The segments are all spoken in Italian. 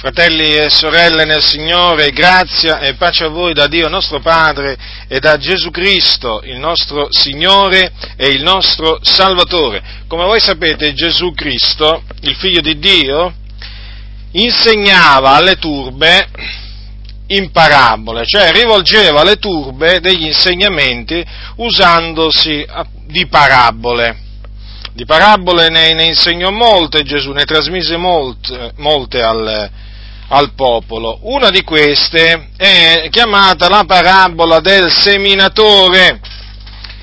Fratelli e sorelle nel Signore, grazia e pace a voi da Dio nostro Padre e da Gesù Cristo, il nostro Signore e il nostro Salvatore. Come voi sapete, Gesù Cristo, il Figlio di Dio, insegnava alle turbe in parabole, cioè rivolgeva alle turbe degli insegnamenti usandosi di parabole. Di parabole ne, ne insegnò molte Gesù, ne trasmise molte, molte al, al popolo. Una di queste è chiamata la parabola del seminatore.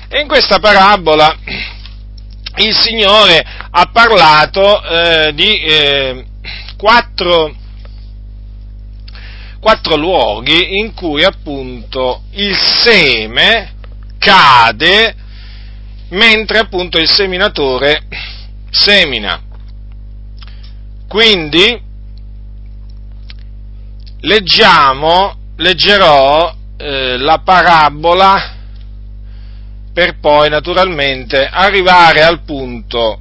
E in questa parabola il Signore ha parlato eh, di eh, quattro, quattro luoghi in cui appunto il seme cade mentre appunto il seminatore semina. Quindi leggiamo, leggerò eh, la parabola per poi naturalmente arrivare al punto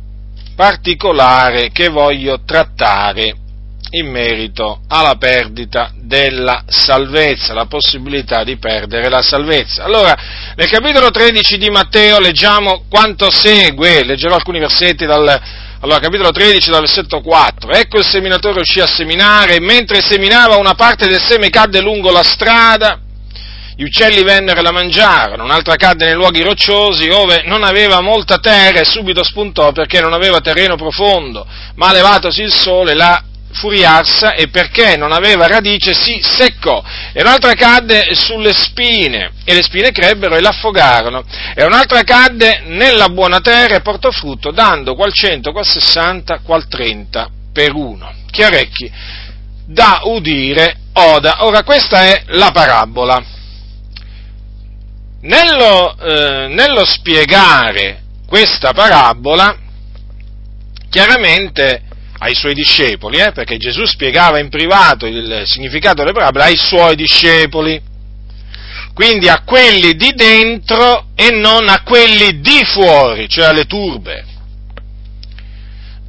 particolare che voglio trattare in merito alla perdita della salvezza, la possibilità di perdere la salvezza. Allora, nel capitolo 13 di Matteo leggiamo quanto segue, leggerò alcuni versetti dal, allora, capitolo 13, dal versetto 4. Ecco il seminatore uscì a seminare e mentre seminava una parte del seme cadde lungo la strada, gli uccelli vennero e la mangiarono, un'altra cadde nei luoghi rocciosi, dove non aveva molta terra e subito spuntò perché non aveva terreno profondo, ma levatosi il sole la furiarsa e perché non aveva radice si seccò. E un'altra cadde sulle spine e le spine crebbero e l'affogarono. E un'altra cadde nella buona terra e portò frutto, dando qual cento, qual sessanta, qual trenta per uno. Chi orecchi da udire oda. Ora questa è la parabola. Nello, eh, nello spiegare questa parabola, chiaramente ai suoi discepoli, eh, perché Gesù spiegava in privato il significato delle parabole ai suoi discepoli, quindi a quelli di dentro e non a quelli di fuori, cioè alle turbe.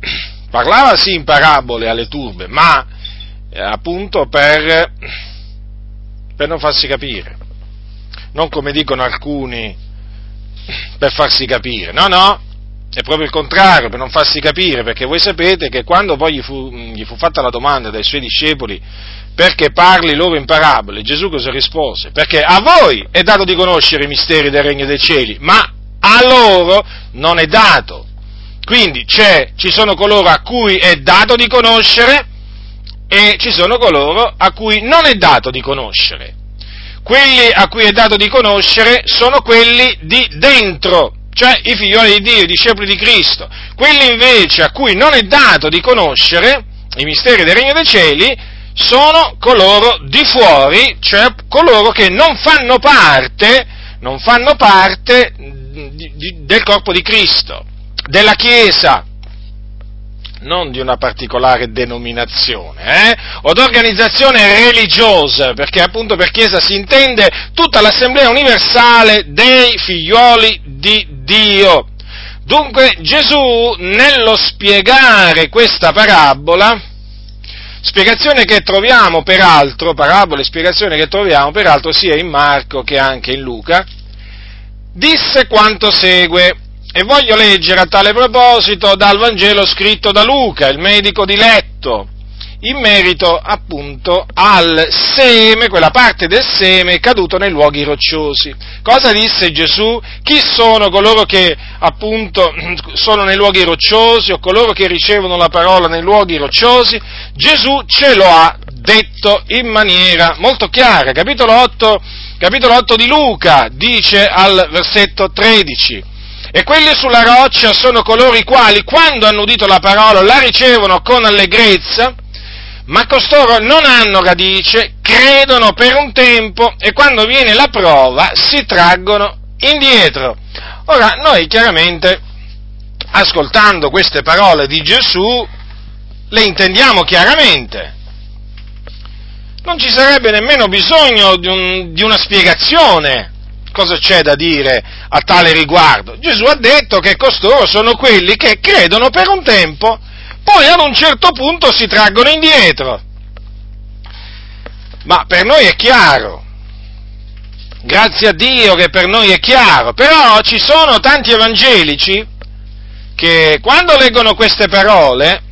Parlava sì in parabole alle turbe, ma eh, appunto per, per non farsi capire, non come dicono alcuni per farsi capire, no, no, è proprio il contrario, per non farsi capire, perché voi sapete che quando poi gli fu, gli fu fatta la domanda dai suoi discepoli perché parli loro in parabole, Gesù cosa rispose? Perché a voi è dato di conoscere i misteri del regno dei cieli, ma a loro non è dato. Quindi ci sono coloro a cui è dato di conoscere e ci sono coloro a cui non è dato di conoscere. Quelli a cui è dato di conoscere sono quelli di dentro, cioè i figlioli di Dio, i discepoli di Cristo. Quelli invece a cui non è dato di conoscere i misteri del Regno dei Cieli sono coloro di fuori, cioè coloro che non fanno parte, non fanno parte di, di, del corpo di Cristo, della Chiesa, non di una particolare denominazione, eh? o d'organizzazione religiosa, perché appunto per Chiesa si intende tutta l'assemblea universale dei figlioli di Dio. Dunque Gesù, nello spiegare questa parabola, spiegazione che troviamo peraltro, parabola e spiegazione che troviamo peraltro sia in Marco che anche in Luca, disse quanto segue. E voglio leggere a tale proposito dal Vangelo scritto da Luca, il medico di letto, in merito appunto al seme, quella parte del seme caduto nei luoghi rocciosi. Cosa disse Gesù? Chi sono coloro che appunto sono nei luoghi rocciosi o coloro che ricevono la parola nei luoghi rocciosi? Gesù ce lo ha detto in maniera molto chiara. Capitolo 8, capitolo 8 di Luca dice al versetto 13 e quelli sulla roccia sono coloro i quali, quando hanno udito la parola, la ricevono con allegrezza, ma costoro non hanno radice, credono per un tempo e quando viene la prova si traggono indietro. Ora, noi chiaramente, ascoltando queste parole di Gesù, le intendiamo chiaramente. Non ci sarebbe nemmeno bisogno di, un, di una spiegazione cosa c'è da dire a tale riguardo? Gesù ha detto che costoro sono quelli che credono per un tempo, poi ad un certo punto si traggono indietro. Ma per noi è chiaro, grazie a Dio che per noi è chiaro, però ci sono tanti evangelici che quando leggono queste parole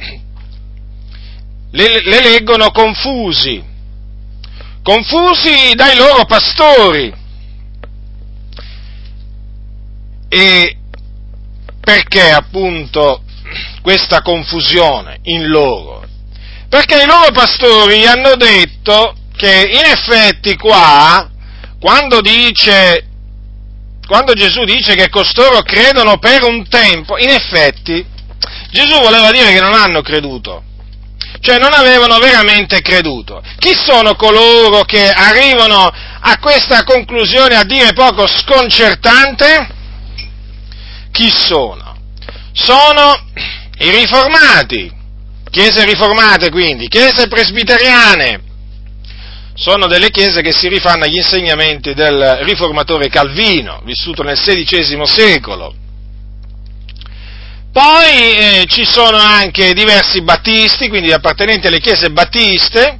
le, le leggono confusi, confusi dai loro pastori. E perché appunto questa confusione in loro? Perché i loro pastori hanno detto che in effetti qua, quando dice, quando Gesù dice che costoro credono per un tempo, in effetti Gesù voleva dire che non hanno creduto, cioè non avevano veramente creduto. Chi sono coloro che arrivano a questa conclusione a dire poco sconcertante? Chi sono? Sono i riformati, chiese riformate quindi, chiese presbiteriane, sono delle chiese che si rifanno agli insegnamenti del riformatore Calvino, vissuto nel XVI secolo. Poi eh, ci sono anche diversi battisti, quindi appartenenti alle chiese battiste,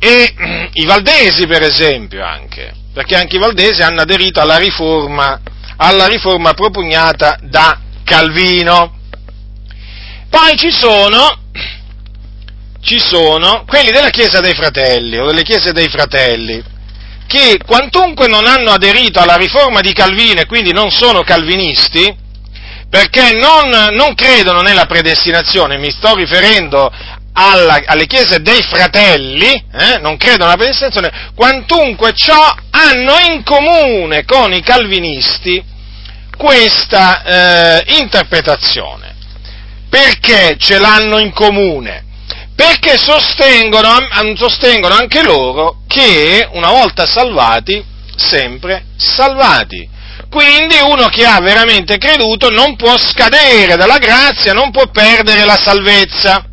e eh, i valdesi per esempio anche, perché anche i valdesi hanno aderito alla riforma, alla riforma propugnata da Calvino. Poi ci sono ci sono quelli della Chiesa dei Fratelli o delle Chiese dei Fratelli, che quantunque non hanno aderito alla riforma di Calvino e quindi non sono calvinisti, perché non, non credono nella predestinazione, mi sto riferendo alla, alle chiese dei fratelli, eh, non credono nella predestinazione, quantunque ciò hanno in comune con i calvinisti questa eh, interpretazione. Perché ce l'hanno in comune? perché sostengono, sostengono anche loro che una volta salvati, sempre salvati. Quindi uno che ha veramente creduto non può scadere dalla grazia, non può perdere la salvezza.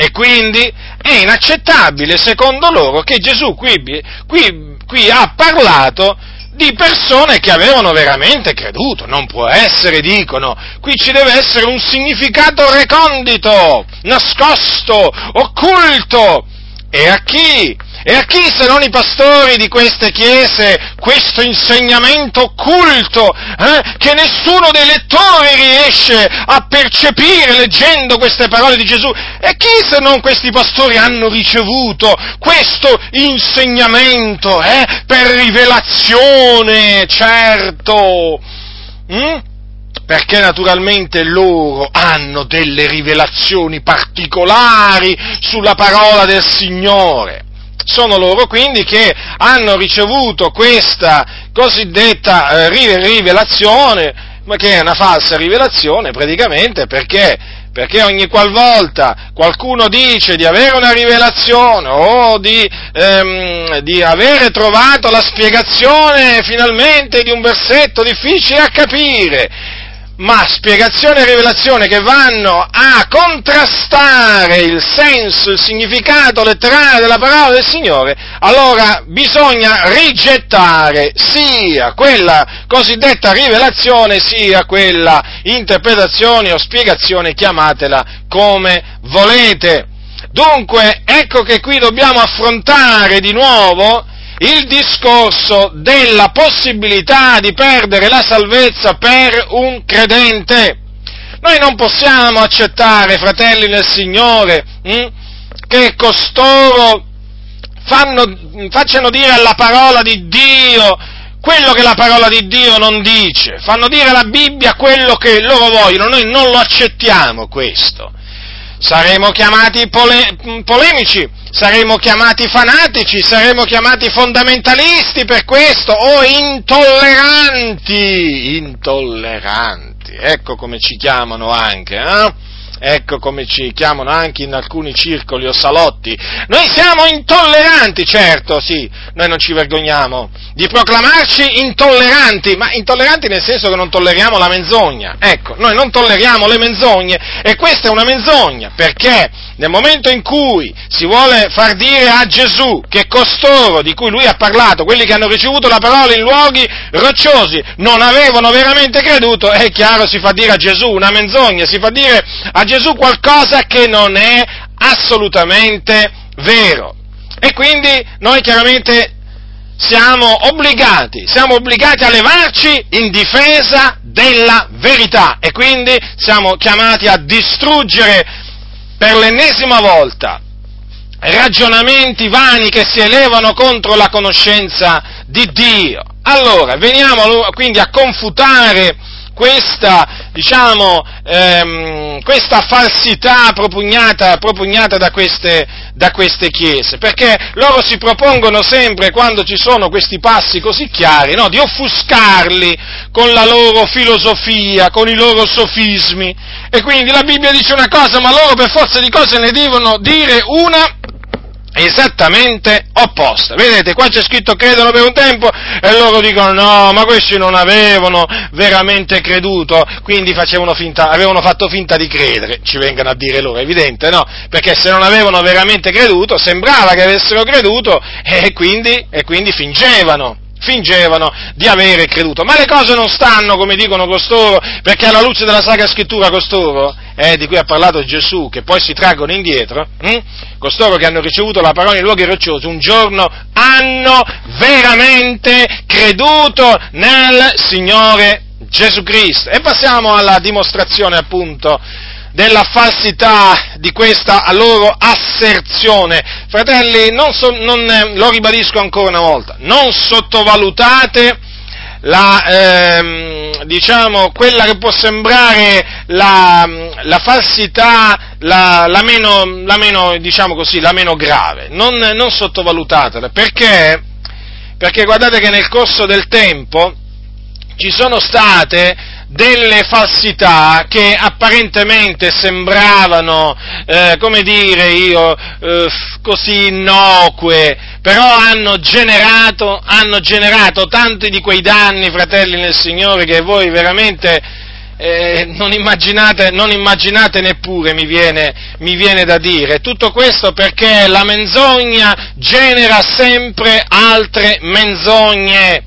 E quindi è inaccettabile, secondo loro, che Gesù qui, qui, qui ha parlato di persone che avevano veramente creduto. Non può essere, dicono. Qui ci deve essere un significato recondito, nascosto, occulto. E a chi? E a chi se non i pastori di queste chiese questo insegnamento occulto eh, che nessuno dei lettori riesce a percepire leggendo queste parole di Gesù? E chi se non questi pastori hanno ricevuto questo insegnamento eh, per rivelazione, certo? Mm? perché naturalmente loro hanno delle rivelazioni particolari sulla parola del Signore. Sono loro quindi che hanno ricevuto questa cosiddetta eh, rivelazione, ma che è una falsa rivelazione praticamente perché perché ogni qualvolta qualcuno dice di avere una rivelazione o di, ehm, di, avere trovato la spiegazione finalmente di un versetto difficile a capire ma spiegazione e rivelazione che vanno a contrastare il senso, il significato letterale della parola del Signore, allora bisogna rigettare sia quella cosiddetta rivelazione sia quella interpretazione o spiegazione, chiamatela come volete. Dunque, ecco che qui dobbiamo affrontare di nuovo il discorso della possibilità di perdere la salvezza per un credente. Noi non possiamo accettare, fratelli del Signore, hm, che costoro fanno, facciano dire alla parola di Dio quello che la parola di Dio non dice, fanno dire alla Bibbia quello che loro vogliono, noi non lo accettiamo questo. Saremo chiamati pole, polemici, saremo chiamati fanatici, saremo chiamati fondamentalisti per questo, o intolleranti, intolleranti, ecco come ci chiamano anche, eh? ecco come ci chiamano anche in alcuni circoli o salotti. Noi siamo intolleranti, certo, sì, noi non ci vergogniamo di proclamarci intolleranti, ma intolleranti nel senso che non tolleriamo la menzogna. Ecco, noi non tolleriamo le menzogne e questa è una menzogna, perché nel momento in cui si vuole far dire a Gesù che costoro di cui lui ha parlato, quelli che hanno ricevuto la parola in luoghi rocciosi, non avevano veramente creduto, è chiaro si fa dire a Gesù una menzogna, si fa dire a Gesù qualcosa che non è assolutamente vero. E quindi noi chiaramente siamo obbligati, siamo obbligati a levarci in difesa della verità e quindi siamo chiamati a distruggere per l'ennesima volta ragionamenti vani che si elevano contro la conoscenza di Dio. Allora, veniamo quindi a confutare questa, diciamo, ehm, questa falsità propugnata, propugnata da, queste, da, queste, chiese, perché loro si propongono sempre, quando ci sono questi passi così chiari, no, di offuscarli con la loro filosofia, con i loro sofismi, e quindi la Bibbia dice una cosa, ma loro per forza di cose ne devono dire una esattamente opposta. Vedete, qua c'è scritto credono per un tempo e loro dicono no, ma questi non avevano veramente creduto, quindi finta, avevano fatto finta di credere, ci vengano a dire loro, è evidente, no? Perché se non avevano veramente creduto, sembrava che avessero creduto e quindi, e quindi fingevano fingevano di avere creduto. Ma le cose non stanno come dicono costoro, perché alla luce della Sacra Scrittura costoro, eh, di cui ha parlato Gesù, che poi si traggono indietro, hm? costoro che hanno ricevuto la parola in luoghi rocciosi, un giorno hanno veramente creduto nel Signore Gesù Cristo. E passiamo alla dimostrazione appunto della falsità di questa loro asserzione. Fratelli, non so, non, eh, lo ribadisco ancora una volta, non sottovalutate la, ehm, diciamo, quella che può sembrare la, la falsità, la, la, meno, la meno, diciamo così, la meno grave. Non, non sottovalutatela, perché, perché guardate che nel corso del tempo ci sono state delle falsità che apparentemente sembravano, eh, come dire io, eh, così innocue, però hanno generato, hanno generato tanti di quei danni, fratelli nel Signore, che voi veramente eh, non, immaginate, non, immaginate, neppure, mi viene, mi viene da dire. Tutto questo perché la menzogna genera sempre altre menzogne.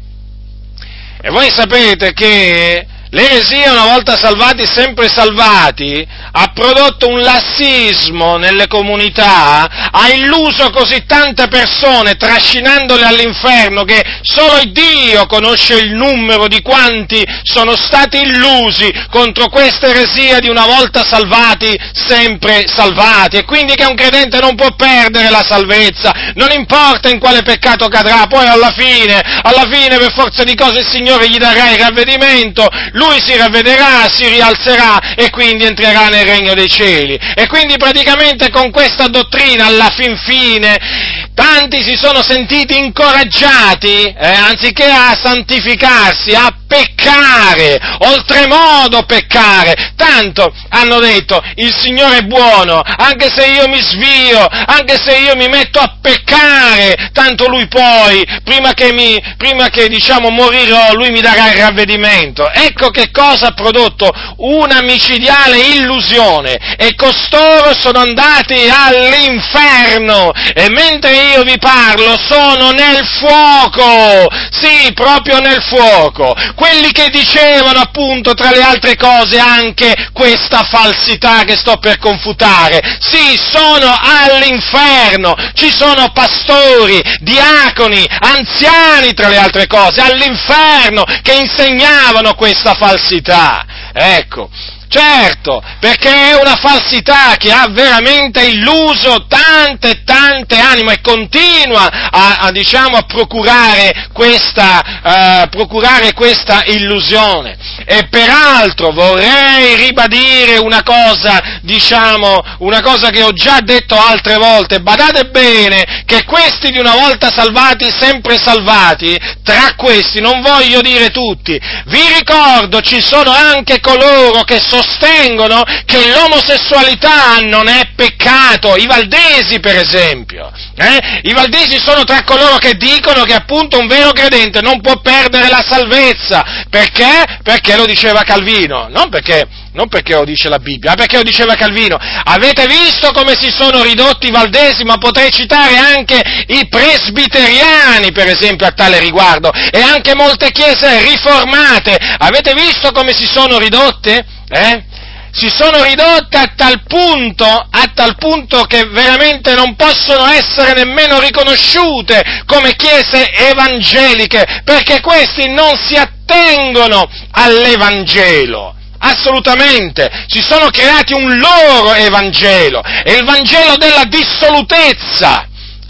E voi sapete che L'eresia, una volta salvati, sempre salvati, ha prodotto un lassismo nelle comunità, ha illuso così tante persone, trascinandole all'inferno, che solo Dio conosce il numero di quanti sono stati illusi contro questa eresia di una volta salvati, sempre salvati. E quindi che un credente non può perdere la salvezza, non importa in quale peccato cadrà, poi alla fine, alla fine per forza di cose il Signore gli darà il ravvedimento, lui si ravvederà, si rialzerà e quindi entrerà nel regno dei cieli. E quindi praticamente con questa dottrina alla fin fine tanti si sono sentiti incoraggiati, eh, anziché a santificarsi, a peccare, oltremodo peccare. Tanto hanno detto il Signore è buono, anche se io mi svio, anche se io mi metto a peccare, tanto lui poi, prima che, mi, prima che diciamo morirò, lui mi darà il ravvedimento. Ecco che cosa ha prodotto? Una micidiale illusione. E costoro sono andati all'inferno. E mentre io vi parlo sono nel fuoco, sì, proprio nel fuoco. Quelli che dicevano appunto tra le altre cose anche questa falsità che sto per confutare, sì, sono all'inferno, ci sono pastori, diaconi, anziani tra le altre cose, all'inferno che insegnavano questa falsità. Ecco, Certo, perché è una falsità che ha veramente illuso tante tante anime e continua a, a, diciamo, a procurare, questa, uh, procurare questa illusione. E peraltro vorrei ribadire una cosa, diciamo, una cosa che ho già detto altre volte, badate bene che questi di una volta salvati, sempre salvati, tra questi, non voglio dire tutti, vi ricordo ci sono anche coloro che sono sostengono che l'omosessualità non è peccato, i valdesi per esempio. Eh? I valdesi sono tra coloro che dicono che appunto un vero credente non può perdere la salvezza. Perché? Perché lo diceva Calvino, non perché, non perché lo dice la Bibbia, ma perché lo diceva Calvino. Avete visto come si sono ridotti i valdesi, ma potrei citare anche i presbiteriani, per esempio, a tale riguardo, e anche molte chiese riformate. Avete visto come si sono ridotte? Eh? si sono ridotte a tal punto, a tal punto che veramente non possono essere nemmeno riconosciute come chiese evangeliche, perché questi non si attengono all'Evangelo. Assolutamente, si sono creati un loro Evangelo, il Vangelo della dissolutezza.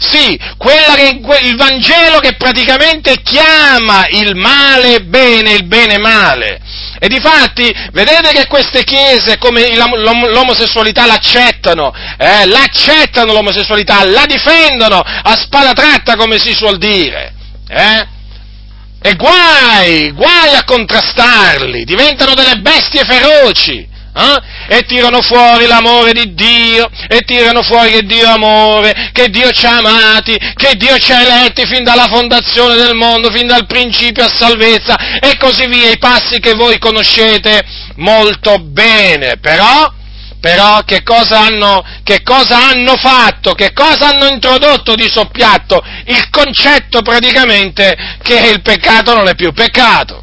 Sì, che, il Vangelo che praticamente chiama il male bene, il bene male. E difatti, vedete che queste chiese come l'omosessualità l'accettano, eh, l'accettano l'omosessualità, la difendono a spada tratta come si suol dire. Eh? E guai, guai a contrastarli, diventano delle bestie feroci. Eh? E tirano fuori l'amore di Dio, e tirano fuori che Dio è amore, che Dio ci ha amati, che Dio ci ha eletti fin dalla fondazione del mondo, fin dal principio a salvezza, e così via, i passi che voi conoscete molto bene. Però, però che cosa, hanno, che cosa hanno fatto? Che cosa hanno introdotto di soppiatto? Il concetto praticamente che il peccato non è più peccato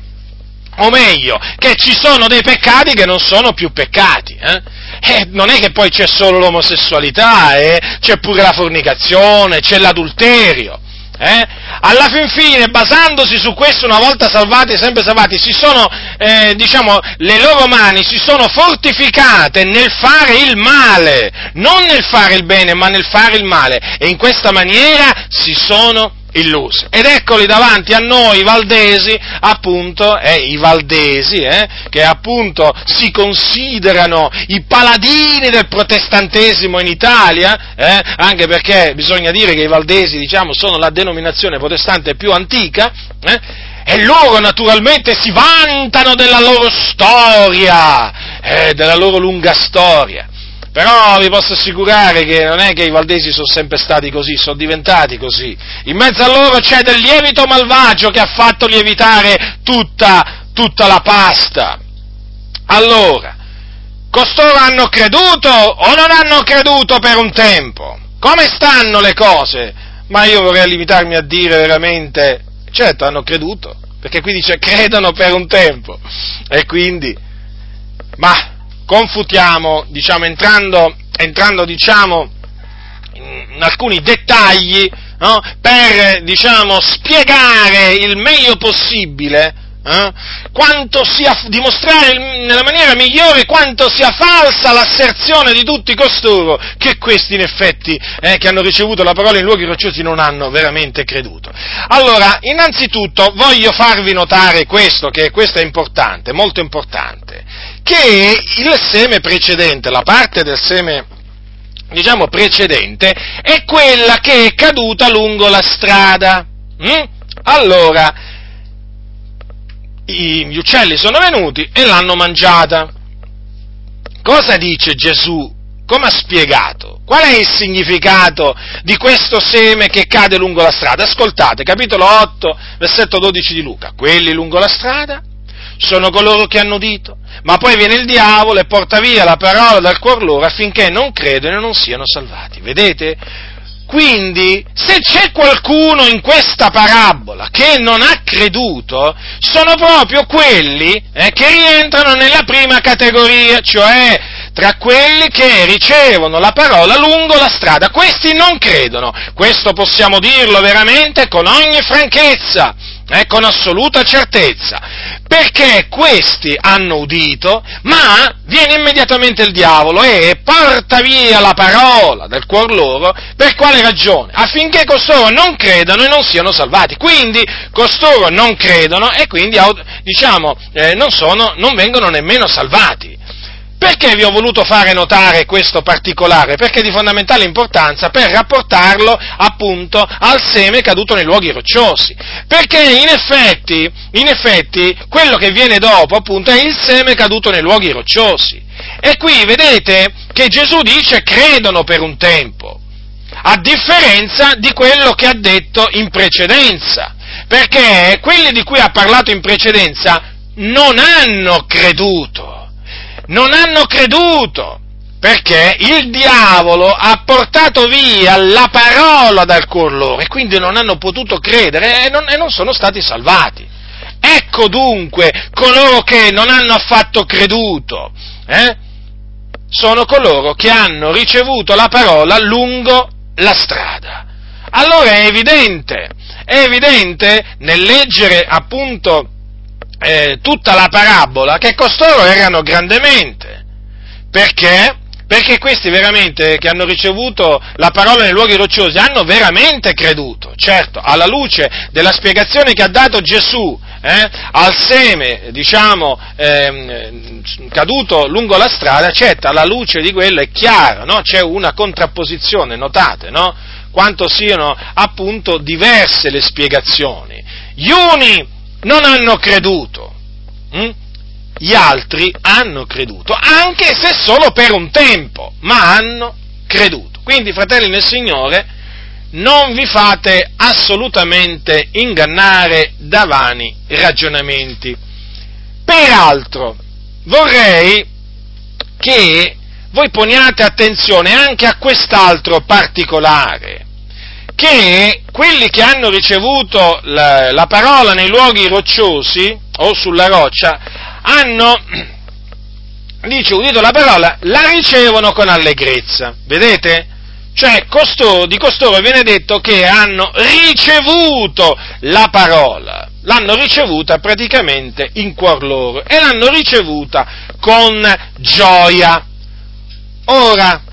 o meglio, che ci sono dei peccati che non sono più peccati. Eh? Eh, non è che poi c'è solo l'omosessualità, eh? c'è pure la fornicazione, c'è l'adulterio. Eh? Alla fin fine, basandosi su questo, una volta salvati, sempre salvati, sono, eh, diciamo, le loro mani si sono fortificate nel fare il male, non nel fare il bene, ma nel fare il male, e in questa maniera si sono illuse. Ed eccoli davanti a noi, i valdesi, appunto, eh, i valdesi, eh, che appunto si considerano i paladini del protestantesimo in Italia, eh, anche perché bisogna dire che i valdesi, diciamo, sono la denominazione protestante più antica, eh, e loro naturalmente si vantano della loro storia, eh, della loro lunga storia. Però vi posso assicurare che non è che i valdesi sono sempre stati così, sono diventati così. In mezzo a loro c'è del lievito malvagio che ha fatto lievitare tutta, tutta la pasta. Allora, costoro hanno creduto o non hanno creduto per un tempo? Come stanno le cose? Ma io vorrei limitarmi a dire veramente, certo hanno creduto, perché qui dice credono per un tempo. E quindi, ma confutiamo, diciamo, entrando, entrando diciamo, in alcuni dettagli no? per diciamo, spiegare il meglio possibile eh? quanto sia, dimostrare nella maniera migliore quanto sia falsa l'asserzione di tutti costoro che questi in effetti eh, che hanno ricevuto la parola in luoghi rocciosi non hanno veramente creduto. Allora, innanzitutto voglio farvi notare questo, che questo è importante, molto importante, che il seme precedente, la parte del seme diciamo precedente, è quella che è caduta lungo la strada. Mm? Allora, gli uccelli sono venuti e l'hanno mangiata. Cosa dice Gesù? Come ha spiegato? Qual è il significato di questo seme che cade lungo la strada? Ascoltate, capitolo 8, versetto 12 di Luca. Quelli lungo la strada sono coloro che hanno udito, ma poi viene il diavolo e porta via la parola dal cuor loro affinché non credono e non siano salvati. Vedete? Quindi, se c'è qualcuno in questa parabola che non ha creduto, sono proprio quelli eh, che rientrano nella prima categoria, cioè tra quelli che ricevono la parola lungo la strada. Questi non credono, questo possiamo dirlo veramente con ogni franchezza eh, con assoluta certezza, perché questi hanno udito, ma viene immediatamente il diavolo e porta via la parola del cuor loro, per quale ragione? Affinché costoro non credano e non siano salvati. Quindi costoro non credono e quindi diciamo, eh, non, sono, non vengono nemmeno salvati. Perché vi ho voluto fare notare questo particolare? Perché è di fondamentale importanza per rapportarlo appunto al seme caduto nei luoghi rocciosi. Perché in effetti, in effetti, quello che viene dopo appunto è il seme caduto nei luoghi rocciosi. E qui vedete che Gesù dice credono per un tempo, a differenza di quello che ha detto in precedenza. Perché quelli di cui ha parlato in precedenza non hanno creduto non hanno creduto, perché il diavolo ha portato via la parola dal cuor loro e quindi non hanno potuto credere e non, e non sono stati salvati. Ecco dunque coloro che non hanno affatto creduto, eh? sono coloro che hanno ricevuto la parola lungo la strada. Allora è evidente, è evidente nel leggere appunto eh, tutta la parabola che costoro erano grandemente. Perché? Perché questi veramente che hanno ricevuto la parola nei luoghi rocciosi hanno veramente creduto, certo, alla luce della spiegazione che ha dato Gesù eh, al seme, diciamo, eh, caduto lungo la strada, certo, alla luce di quello è chiaro, no? c'è una contrapposizione, notate, no? quanto siano appunto diverse le spiegazioni. Gli uni non hanno creduto, hm? gli altri hanno creduto, anche se solo per un tempo, ma hanno creduto. Quindi, fratelli nel Signore, non vi fate assolutamente ingannare da vani ragionamenti. Peraltro, vorrei che voi poniate attenzione anche a quest'altro particolare, che quelli che hanno ricevuto la, la parola nei luoghi rocciosi o sulla roccia hanno, dice, udito la parola, la ricevono con allegrezza. Vedete? Cioè, costoro, di costoro viene detto che hanno ricevuto la parola, l'hanno ricevuta praticamente in cuor loro e l'hanno ricevuta con gioia. Ora,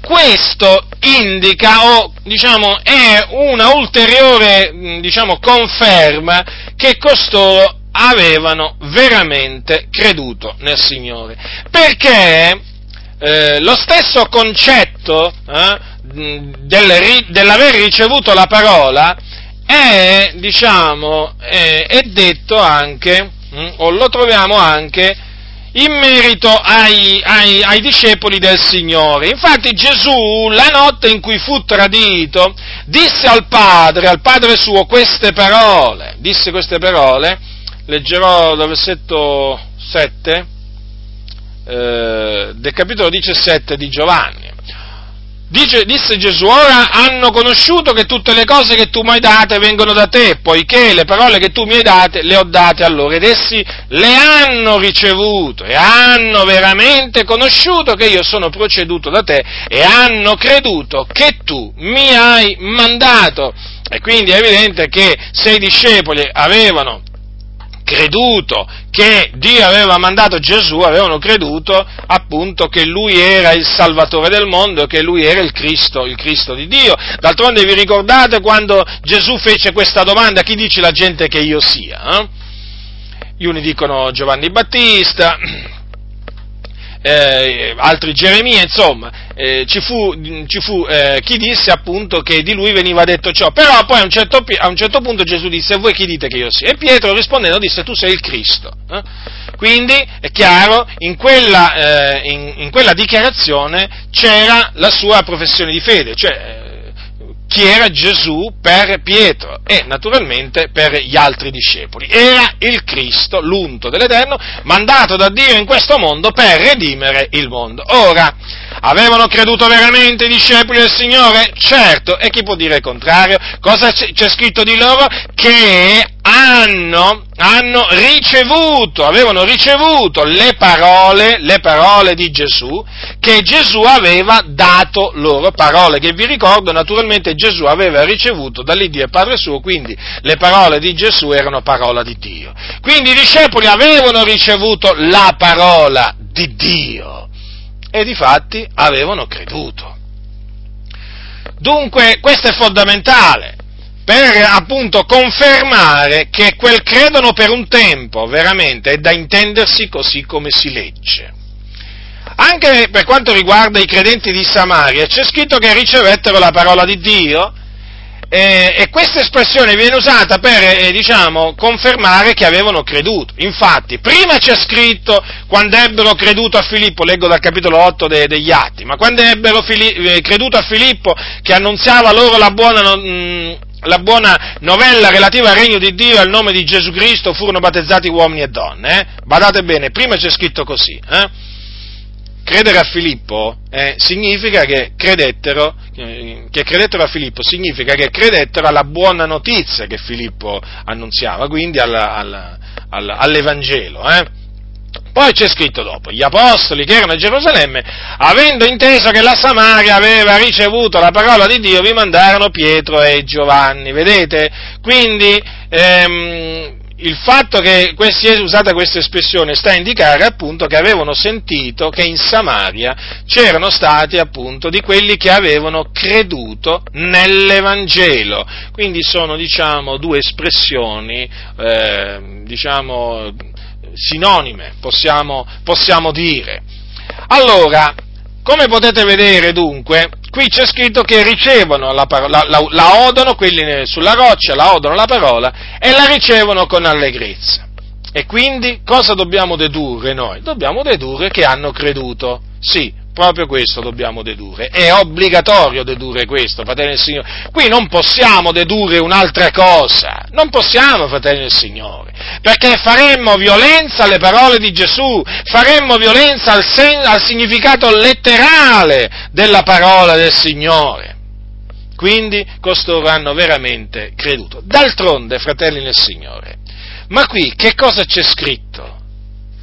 questo indica o diciamo è una ulteriore diciamo, conferma che costoro avevano veramente creduto nel Signore. Perché eh, lo stesso concetto eh, del, dell'aver ricevuto la parola è, diciamo, è, è detto anche, hm, o lo troviamo anche, in merito ai, ai, ai, discepoli del Signore. Infatti Gesù, la notte in cui fu tradito, disse al Padre, al Padre suo, queste parole, disse queste parole, leggerò dal versetto 7, eh, del capitolo 17 di Giovanni. Dice, disse Gesù, ora hanno conosciuto che tutte le cose che tu mi hai date vengono da te, poiché le parole che tu mi hai date le ho date a loro ed essi le hanno ricevute e hanno veramente conosciuto che io sono proceduto da te e hanno creduto che tu mi hai mandato. E quindi è evidente che se i discepoli avevano creduto che Dio aveva mandato Gesù, avevano creduto appunto che Lui era il Salvatore del mondo, che Lui era il Cristo, il Cristo di Dio. D'altronde vi ricordate quando Gesù fece questa domanda, chi dice la gente che io sia? Eh? Gli uni dicono Giovanni Battista, eh, altri Geremia, insomma, eh, ci fu, ci fu eh, chi disse appunto che di lui veniva detto ciò, però poi a un, certo, a un certo punto Gesù disse, voi chi dite che io sia? E Pietro rispondendo disse, tu sei il Cristo. Eh? Quindi è chiaro, in quella, eh, in, in quella, dichiarazione c'era la sua professione di fede, cioè chi era Gesù per Pietro e naturalmente per gli altri discepoli. Era il Cristo, l'unto dell'Eterno, mandato da Dio in questo mondo per redimere il mondo. Ora, avevano creduto veramente i discepoli del Signore? Certo, e chi può dire il contrario? Cosa c'è scritto di loro? Che hanno, hanno ricevuto, avevano ricevuto le parole, le parole di Gesù che Gesù aveva dato loro, parole che vi ricordo naturalmente Gesù aveva ricevuto dall'Iddio e Padre suo, quindi le parole di Gesù erano parola di Dio. Quindi i discepoli avevano ricevuto la parola di Dio e di fatti avevano creduto. Dunque questo è fondamentale per appunto confermare che quel credono per un tempo veramente è da intendersi così come si legge. Anche per quanto riguarda i credenti di Samaria c'è scritto che ricevettero la parola di Dio eh, e questa espressione viene usata per, eh, diciamo, confermare che avevano creduto. Infatti, prima c'è scritto quando ebbero creduto a Filippo, leggo dal capitolo 8 de, degli Atti, ma quando ebbero fili, eh, creduto a Filippo che annunziava loro la buona, mh, mm, la buona novella relativa al regno di Dio e al nome di Gesù Cristo furono battezzati uomini e donne. Eh? Badate bene, prima c'è scritto così. Eh? Credere a Filippo eh, significa che credettero, che credettero a Filippo, significa che credettero alla buona notizia che Filippo annunziava, quindi alla, alla, alla, all'Evangelo. Poi c'è scritto dopo, gli apostoli che erano a Gerusalemme, avendo inteso che la Samaria aveva ricevuto la parola di Dio, vi mandarono Pietro e Giovanni, vedete? Quindi ehm, il fatto che si è usata questa espressione sta a indicare appunto che avevano sentito che in Samaria c'erano stati appunto di quelli che avevano creduto nell'Evangelo. Quindi sono diciamo due espressioni eh, diciamo sinonime, possiamo, possiamo dire. Allora, come potete vedere dunque, qui c'è scritto che ricevono la, parola, la, la odono, quelli sulla roccia, la odono la parola e la ricevono con allegrezza. E quindi cosa dobbiamo dedurre noi? Dobbiamo dedurre che hanno creduto. Sì, Proprio questo dobbiamo dedurre. È obbligatorio dedurre questo, fratelli del Signore. Qui non possiamo dedurre un'altra cosa. Non possiamo, fratelli del Signore. Perché faremmo violenza alle parole di Gesù, faremmo violenza al, sen- al significato letterale della parola del Signore. Quindi costoro hanno veramente creduto. D'altronde, fratelli del Signore, ma qui che cosa c'è scritto?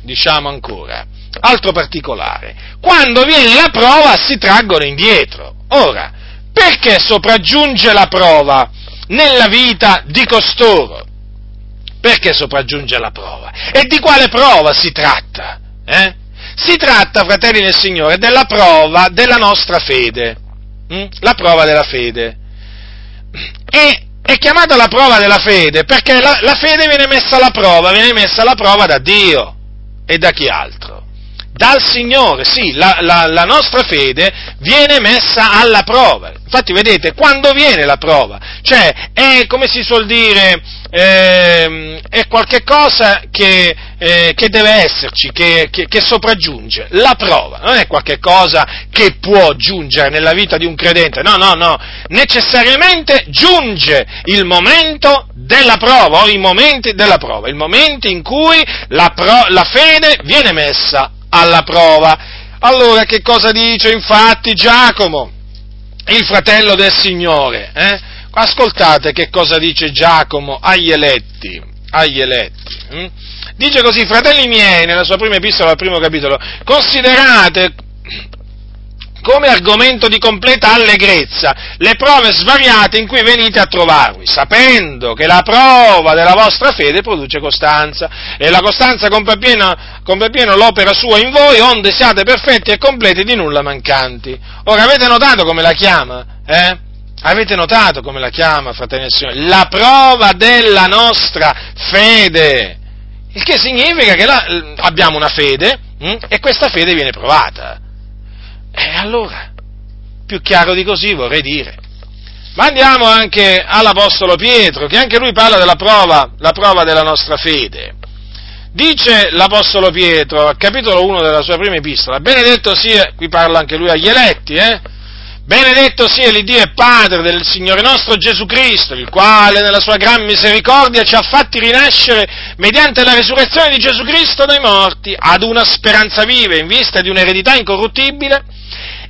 Diciamo ancora altro particolare, quando viene la prova si traggono indietro. Ora, perché sopraggiunge la prova nella vita di costoro? Perché sopraggiunge la prova? E di quale prova si tratta? Eh? Si tratta, fratelli del Signore, della prova della nostra fede. Hm? La prova della fede. E è chiamata la prova della fede perché la, la fede viene messa alla prova, viene messa alla prova da Dio e da chi altro? Dal Signore, sì, la, la, la, nostra fede viene messa alla prova. Infatti, vedete, quando viene la prova? Cioè, è come si suol dire, eh, è qualcosa che, eh, che deve esserci, che, che, che, sopraggiunge. La prova non è qualcosa che può giungere nella vita di un credente, no, no, no, necessariamente giunge il momento della prova o i momenti della prova, il momento in cui la, pro, la fede viene messa alla prova. Allora che cosa dice infatti Giacomo, il fratello del Signore? Eh? Ascoltate che cosa dice Giacomo agli eletti, agli eletti. Hm? Dice così, fratelli miei, nella sua prima epistola al primo capitolo, considerate come argomento di completa allegrezza le prove svariate in cui venite a trovarvi, sapendo che la prova della vostra fede produce costanza e la costanza compie pieno, pieno l'opera sua in voi, onde siate perfetti e completi di nulla mancanti. Ora avete notato come la chiama? Eh? Avete notato come la chiama, fratelli e signori? La prova della nostra fede. Il che significa che la, abbiamo una fede hm, e questa fede viene provata. E allora, più chiaro di così vorrei dire. Ma andiamo anche all'Apostolo Pietro, che anche lui parla della prova, la prova della nostra fede. Dice l'Apostolo Pietro, al capitolo 1 della sua prima epistola, benedetto sia, qui parla anche lui agli eletti, eh? Benedetto sia l'Iddio e Padre del Signore nostro Gesù Cristo, il quale nella sua gran misericordia ci ha fatti rinascere mediante la resurrezione di Gesù Cristo dai morti, ad una speranza viva in vista di un'eredità incorruttibile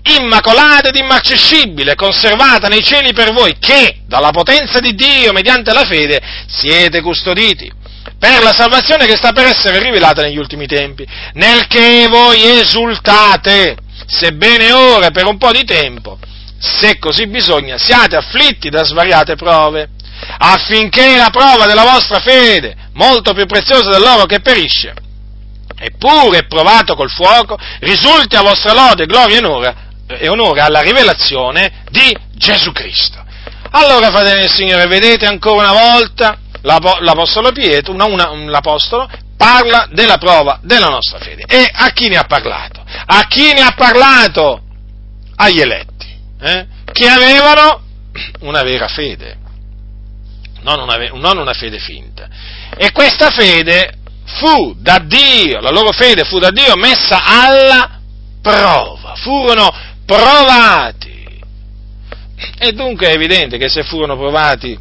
immacolata ed immarcescibile, conservata nei cieli per voi, che dalla potenza di Dio, mediante la fede, siete custoditi per la salvazione che sta per essere rivelata negli ultimi tempi, nel che voi esultate, sebbene ora per un po' di tempo, se così bisogna, siate afflitti da svariate prove, affinché la prova della vostra fede, molto più preziosa dell'oro che perisce, eppure provato col fuoco, risulti a vostra lode, gloria e onore e onore alla rivelazione di Gesù Cristo. Allora, fratelli del Signore, vedete ancora una volta l'Apostolo Pietro, una, una, l'Apostolo, parla della prova della nostra fede. E a chi ne ha parlato? A chi ne ha parlato? Agli eletti, eh? che avevano una vera fede, non una, non una fede finta. E questa fede fu da Dio, la loro fede fu da Dio messa alla prova, furono provati. E dunque è evidente che se furono provati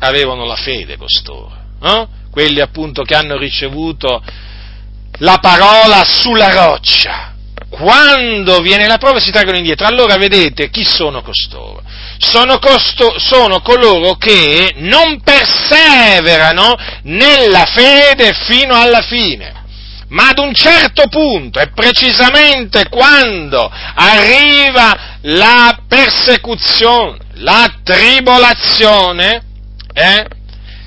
avevano la fede costoro, no? quelli appunto che hanno ricevuto la parola sulla roccia. Quando viene la prova si traggono indietro. Allora vedete chi sono costoro? Sono, costo, sono coloro che non perseverano nella fede fino alla fine ma ad un certo punto, e precisamente quando arriva la persecuzione, la tribolazione, eh,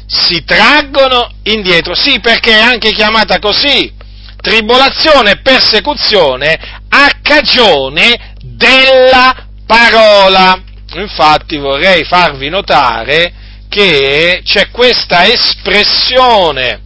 si traggono indietro. Sì, perché è anche chiamata così, tribolazione e persecuzione a cagione della parola. Infatti vorrei farvi notare che c'è questa espressione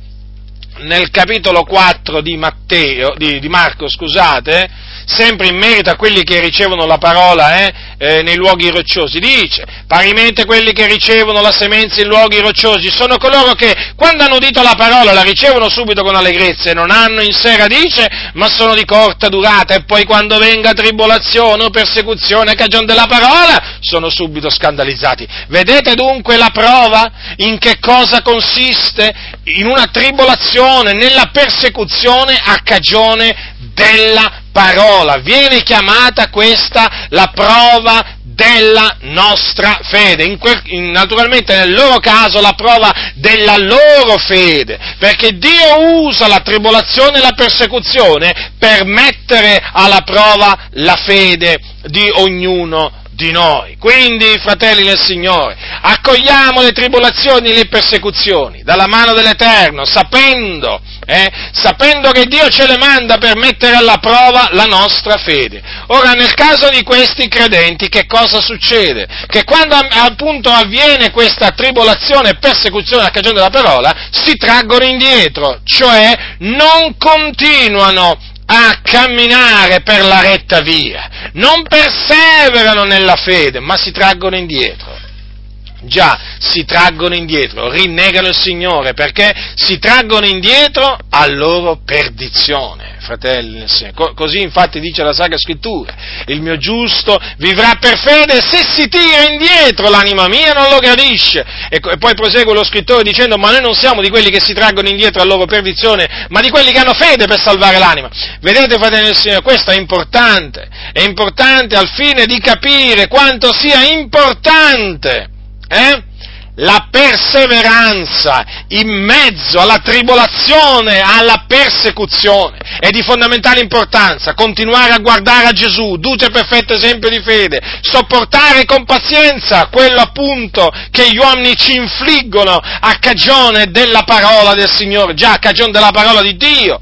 nel capitolo 4 di, Matteo, di, di Marco, scusate, sempre in merito a quelli che ricevono la parola eh, eh, nei luoghi rocciosi. Dice, parimente quelli che ricevono la semenza in luoghi rocciosi sono coloro che quando hanno udito la parola la ricevono subito con allegrezza e non hanno in sé radice, ma sono di corta durata e poi quando venga tribolazione o persecuzione a cagione della parola sono subito scandalizzati. Vedete dunque la prova in che cosa consiste in una tribolazione, nella persecuzione a cagione della parola. Viene chiamata questa la prova della nostra fede, in quel, in, naturalmente nel loro caso la prova della loro fede, perché Dio usa la tribolazione e la persecuzione per mettere alla prova la fede di ognuno di noi. Quindi, fratelli del Signore, accogliamo le tribolazioni e le persecuzioni dalla mano dell'Eterno, sapendo, eh, sapendo che Dio ce le manda per mettere alla prova la nostra fede. Ora, nel caso di questi credenti, che cosa succede? Che quando appunto avviene questa tribolazione e persecuzione a cagione della parola, si traggono indietro, cioè non continuano a camminare per la retta via, non perseverano nella fede, ma si traggono indietro. Già, si traggono indietro, rinnegano il Signore perché si traggono indietro a loro perdizione fratelli così infatti dice la Sacra Scrittura, il mio giusto vivrà per fede se si tira indietro l'anima mia non lo gradisce. E, poi prosegue lo scrittore dicendo, ma noi non siamo di quelli che si traggono indietro a loro perdizione, ma di quelli che hanno fede per salvare l'anima. Vedete, fratelli nel Signore, questo è importante, è importante al fine di capire quanto sia importante. Eh? la perseveranza in mezzo alla tribolazione, alla persecuzione. È di fondamentale importanza continuare a guardare a Gesù, dute perfetto esempio di fede, sopportare con pazienza quello appunto che gli uomini ci infliggono a cagione della parola del Signore, già a cagione della parola di Dio.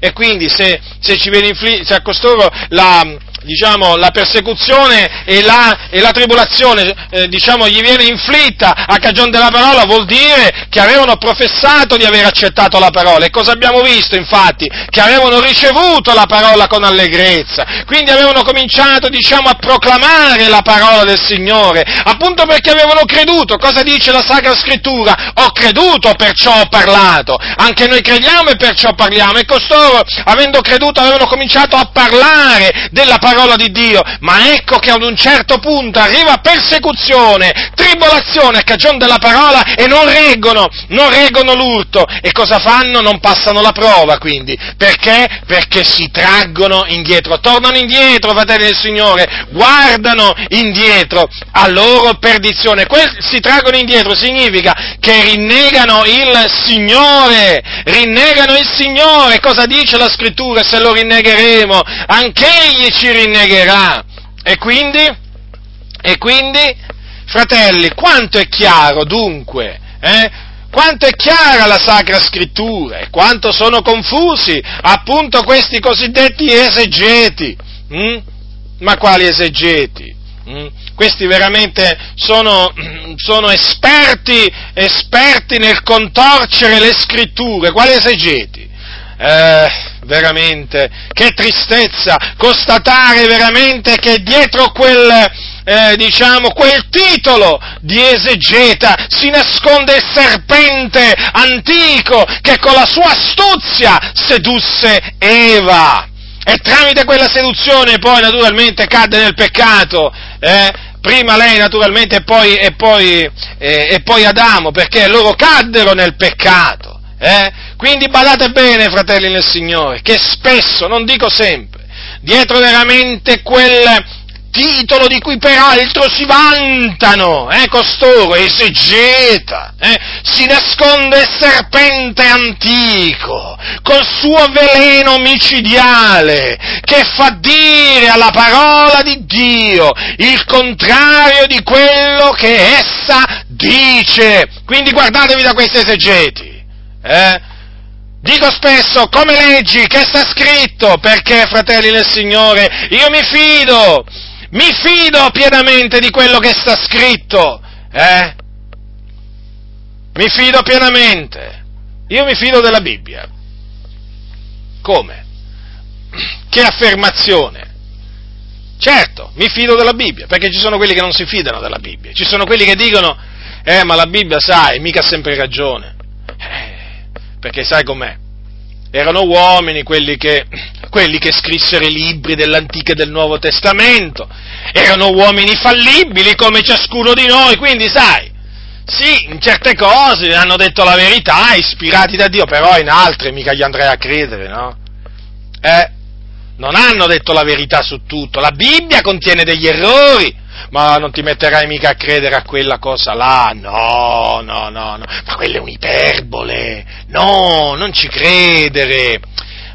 E quindi se, se ci viene inflitta, se a costoro la, diciamo, la persecuzione e la, e la tribolazione eh, diciamo, gli viene inflitta a cagione della parola, vuol dire che avevano professato di aver accettato la parola. E cosa abbiamo visto infatti? Che avevano ricevuto la parola con allegrezza, quindi avevano cominciato diciamo, a proclamare la parola del Signore, appunto perché avevano creduto. Cosa dice la Sacra Scrittura? Ho creduto, perciò ho parlato. Anche noi crediamo e perciò parliamo. E costoro, avendo creduto, avevano cominciato a parlare della parola parola di Dio, ma ecco che ad un certo punto arriva persecuzione, tribolazione a cagione della parola e non reggono, non reggono l'urto. E cosa fanno? Non passano la prova quindi. Perché? Perché si traggono indietro, tornano indietro, fratelli del Signore, guardano indietro a loro perdizione. Que- si traggono indietro significa che rinnegano il Signore, rinnegano il Signore. Cosa dice la scrittura? Se lo rinnegheremo, anch'egli ci rinnegherà rinnegherà. E quindi, e quindi, fratelli, quanto è chiaro dunque, eh? quanto è chiara la Sacra Scrittura e quanto sono confusi appunto questi cosiddetti esegeti. Hm? Ma quali esegeti? Hm? Questi veramente sono, sono esperti, esperti nel contorcere le scritture. Quali esegeti? Eh, veramente, che tristezza constatare veramente che dietro quel, eh, diciamo, quel titolo di esegeta si nasconde il serpente antico che con la sua astuzia sedusse Eva. E tramite quella seduzione poi naturalmente cadde nel peccato. Eh? Prima lei naturalmente e poi, e, poi, eh, e poi Adamo, perché loro caddero nel peccato. Eh? Quindi badate bene, fratelli nel Signore, che spesso, non dico sempre, dietro veramente quel, titolo di cui peraltro si vantano, eh, costoro, esegeta, eh, si nasconde il serpente antico, col suo veleno micidiale, che fa dire alla parola di Dio il contrario di quello che essa dice. Quindi guardatevi da questi esegeti, eh, Dico spesso, come leggi, che sta scritto, perché, fratelli del Signore, io mi fido, mi fido pienamente di quello che sta scritto, eh? Mi fido pienamente. Io mi fido della Bibbia. Come? Che affermazione? Certo, mi fido della Bibbia, perché ci sono quelli che non si fidano della Bibbia, ci sono quelli che dicono, eh, ma la Bibbia, sai, mica ha sempre ragione. Perché sai com'è? Erano uomini quelli che, quelli che scrissero i libri dell'Antico e del Nuovo Testamento, erano uomini fallibili come ciascuno di noi, quindi sai, sì, in certe cose hanno detto la verità, ispirati da Dio, però in altre mica gli andrei a credere, no? Eh, non hanno detto la verità su tutto, la Bibbia contiene degli errori, ma non ti metterai mica a credere a quella cosa là, no, no, no, no, ma quella è un'iperbole, no, non ci credere.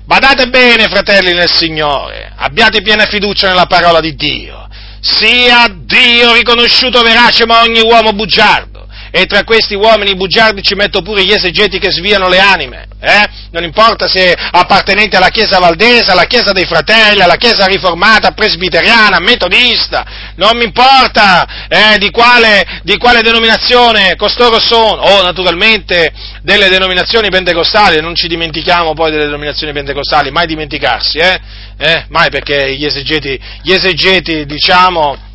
Badate bene, fratelli nel Signore, abbiate piena fiducia nella parola di Dio, sia Dio riconosciuto verace ma ogni uomo bugiardo e tra questi uomini bugiardi ci metto pure gli esegeti che sviano le anime, eh? non importa se appartenenti alla Chiesa Valdese, alla Chiesa dei Fratelli, alla Chiesa Riformata, Presbiteriana, Metodista, non mi importa eh, di, quale, di, quale, denominazione costoro sono, o naturalmente delle denominazioni pentecostali, non ci dimentichiamo poi delle denominazioni pentecostali, mai dimenticarsi, eh? eh? mai perché gli esegeti, gli esegeti diciamo,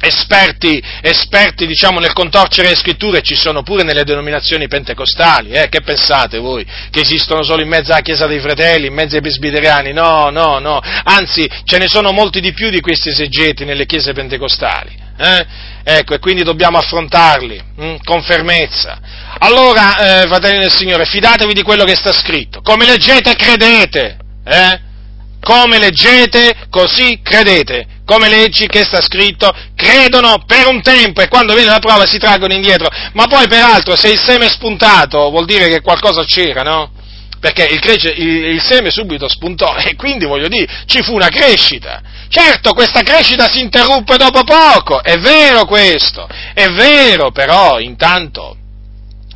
esperti, esperti diciamo, nel contorcere le scritture ci sono pure nelle denominazioni pentecostali, eh? che pensate voi? Che esistono solo in mezzo alla Chiesa dei Fratelli, in mezzo ai presbiteriani? No, no, no, anzi ce ne sono molti di più di questi esegeti nelle chiese pentecostali. Eh? Ecco, e quindi dobbiamo affrontarli hm, con fermezza. Allora, eh, fratelli del Signore, fidatevi di quello che sta scritto. Come leggete, credete. Eh? Come leggete, così credete come leggi che sta scritto, credono per un tempo e quando viene la prova si traggono indietro. Ma poi peraltro se il seme è spuntato vuol dire che qualcosa c'era, no? Perché il, crece, il, il seme subito spuntò e quindi voglio dire ci fu una crescita. Certo, questa crescita si interruppe dopo poco, è vero questo, è vero, però intanto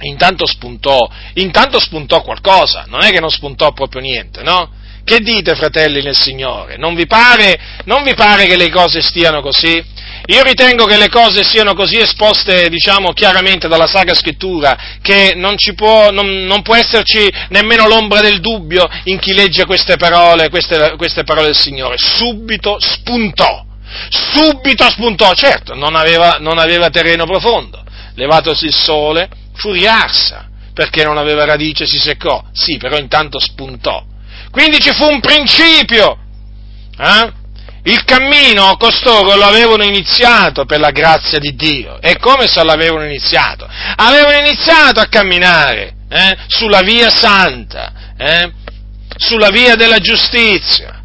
intanto spuntò, intanto spuntò qualcosa, non è che non spuntò proprio niente, no? Che dite, fratelli nel Signore? Non vi pare, non vi pare che le cose stiano così? Io ritengo che le cose siano così esposte, diciamo, chiaramente dalla Sacra Scrittura, che non, può, non, non può, esserci nemmeno l'ombra del dubbio in chi legge queste parole, queste, queste parole del Signore. Subito spuntò, subito spuntò, certo, non aveva, non aveva terreno profondo, levatosi il sole, fu riarsa, perché non aveva radice si seccò, sì, però intanto spuntò quindi ci fu un principio. Eh? Il cammino costoro lo avevano iniziato per la grazia di Dio. E come se l'avevano iniziato? Avevano iniziato a camminare eh? sulla via santa, eh? sulla via della giustizia,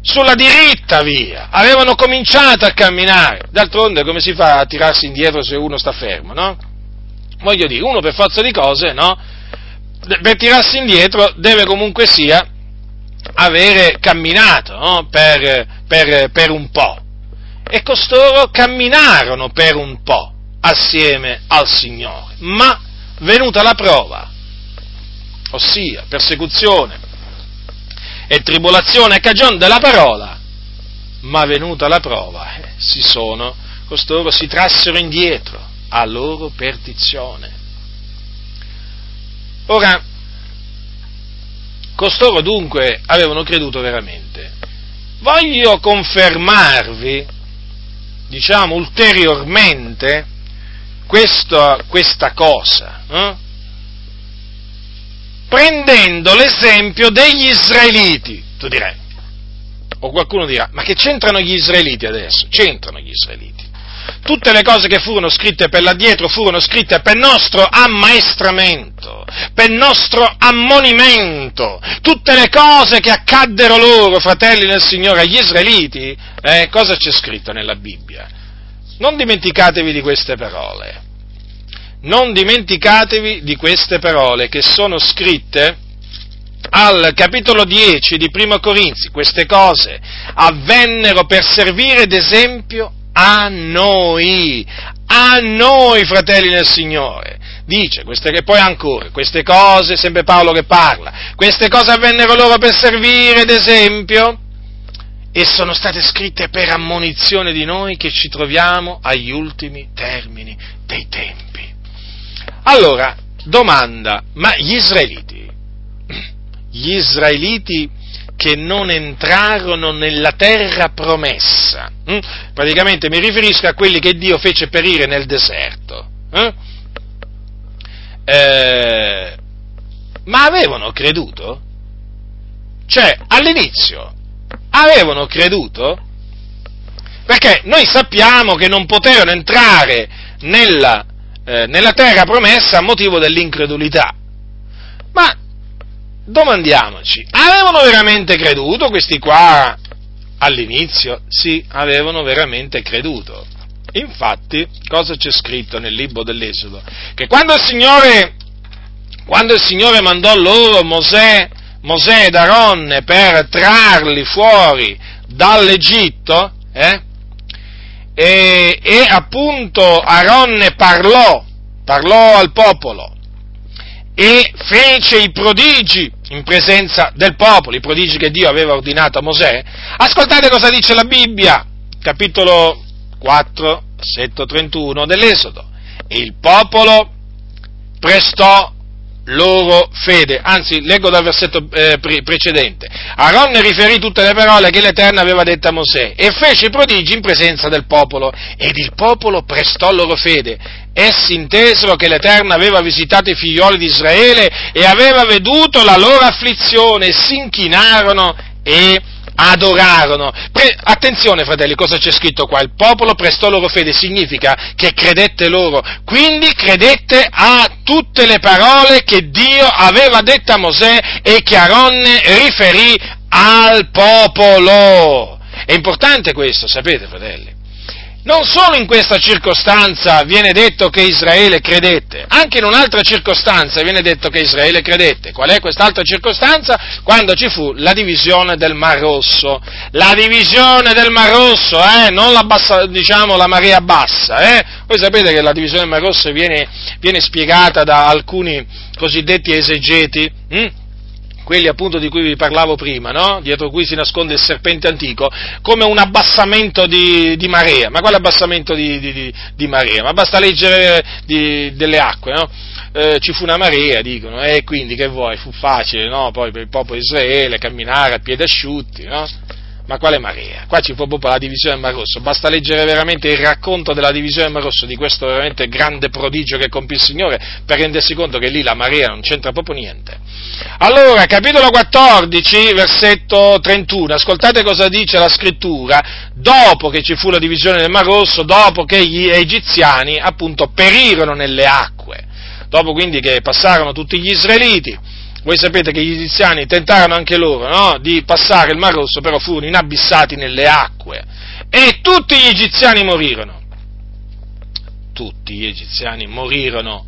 sulla diritta via. Avevano cominciato a camminare. D'altronde come si fa a tirarsi indietro se uno sta fermo, no? Voglio dire, uno per forza di cose, no? Per tirarsi indietro deve comunque sia avere camminato no? per, per, per un po'. E costoro camminarono per un po' assieme al Signore, ma venuta la prova, ossia persecuzione e tribolazione a cagione della parola, ma venuta la prova, eh, si sono, costoro si trassero indietro a loro perdizione. Ora, Costoro dunque avevano creduto veramente. Voglio confermarvi, diciamo, ulteriormente questa, questa cosa, eh? prendendo l'esempio degli israeliti. Tu direi, o qualcuno dirà, ma che c'entrano gli israeliti adesso? C'entrano gli israeliti. Tutte le cose che furono scritte per l'addietro furono scritte per nostro ammaestramento, per nostro ammonimento. Tutte le cose che accaddero loro, fratelli del Signore, agli israeliti, eh, cosa c'è scritto nella Bibbia? Non dimenticatevi di queste parole. Non dimenticatevi di queste parole che sono scritte al capitolo 10 di Primo Corinzi, queste cose avvennero per servire d'esempio a noi, a noi fratelli del Signore. Dice, queste che poi ancora, queste cose, sempre Paolo che parla, queste cose avvennero loro per servire d'esempio e sono state scritte per ammonizione di noi che ci troviamo agli ultimi termini dei tempi. Allora, domanda, ma gli israeliti, gli israeliti che non entrarono nella terra promessa. Hm? Praticamente mi riferisco a quelli che Dio fece perire nel deserto. Hm? Eh, ma avevano creduto? Cioè, all'inizio, avevano creduto? Perché noi sappiamo che non potevano entrare nella, eh, nella terra promessa a motivo dell'incredulità. Ma domandiamoci, avevano veramente creduto questi qua all'inizio? Sì, avevano veramente creduto. Infatti, cosa c'è scritto nel libro dell'Esodo? Che quando il Signore, quando il Signore mandò loro Mosè, Mosè ed Aronne per trarli fuori dall'Egitto, eh, e, e appunto Aronne parlò, parlò al popolo e fece i prodigi in presenza del popolo, i prodigi che Dio aveva ordinato a Mosè, ascoltate cosa dice la Bibbia, capitolo 4, versetto 31 dell'Esodo. E il popolo prestò loro fede. Anzi, leggo dal versetto eh, pre- precedente. Aaron riferì tutte le parole che l'Eterno aveva dette a Mosè e fece prodigi in presenza del popolo ed il popolo prestò loro fede. Essi intesero che l'Eterno aveva visitato i figlioli di Israele e aveva veduto la loro afflizione, si inchinarono e adorarono. Pre- attenzione fratelli, cosa c'è scritto qua? Il popolo prestò loro fede, significa che credette loro, quindi credette a tutte le parole che Dio aveva dette a Mosè e che Aronne riferì al popolo. È importante questo, sapete fratelli? Non solo in questa circostanza viene detto che Israele credette, anche in un'altra circostanza viene detto che Israele credette. Qual è quest'altra circostanza? Quando ci fu la divisione del Mar Rosso. La divisione del Mar Rosso, eh? non la, bassa, diciamo, la marea bassa. Eh? Voi sapete che la divisione del Mar Rosso viene, viene spiegata da alcuni cosiddetti esegeti. Hm? Quelli appunto di cui vi parlavo prima, no? dietro cui si nasconde il serpente antico, come un abbassamento di, di marea. Ma quale abbassamento di, di, di, marea? Ma basta leggere delle acque, no? eh, ci fu una marea, dicono, e quindi che vuoi? Fu facile, no? Poi per il popolo di Israele camminare a piedi asciutti, no? Ma quale marea? Qua ci fu proprio la divisione del Mar Rosso, basta leggere veramente il racconto della divisione del Mar Rosso, di questo veramente grande prodigio che compì il Signore, per rendersi conto che lì la marea non c'entra proprio niente. Allora, capitolo 14, versetto 31, ascoltate cosa dice la scrittura, dopo che ci fu la divisione del Mar Rosso, dopo che gli egiziani appunto perirono nelle acque, dopo quindi che passarono tutti gli israeliti, voi sapete che gli egiziani tentarono anche loro no? di passare il Mar Rosso, però furono inabissati nelle acque e tutti gli egiziani morirono. Tutti gli egiziani morirono.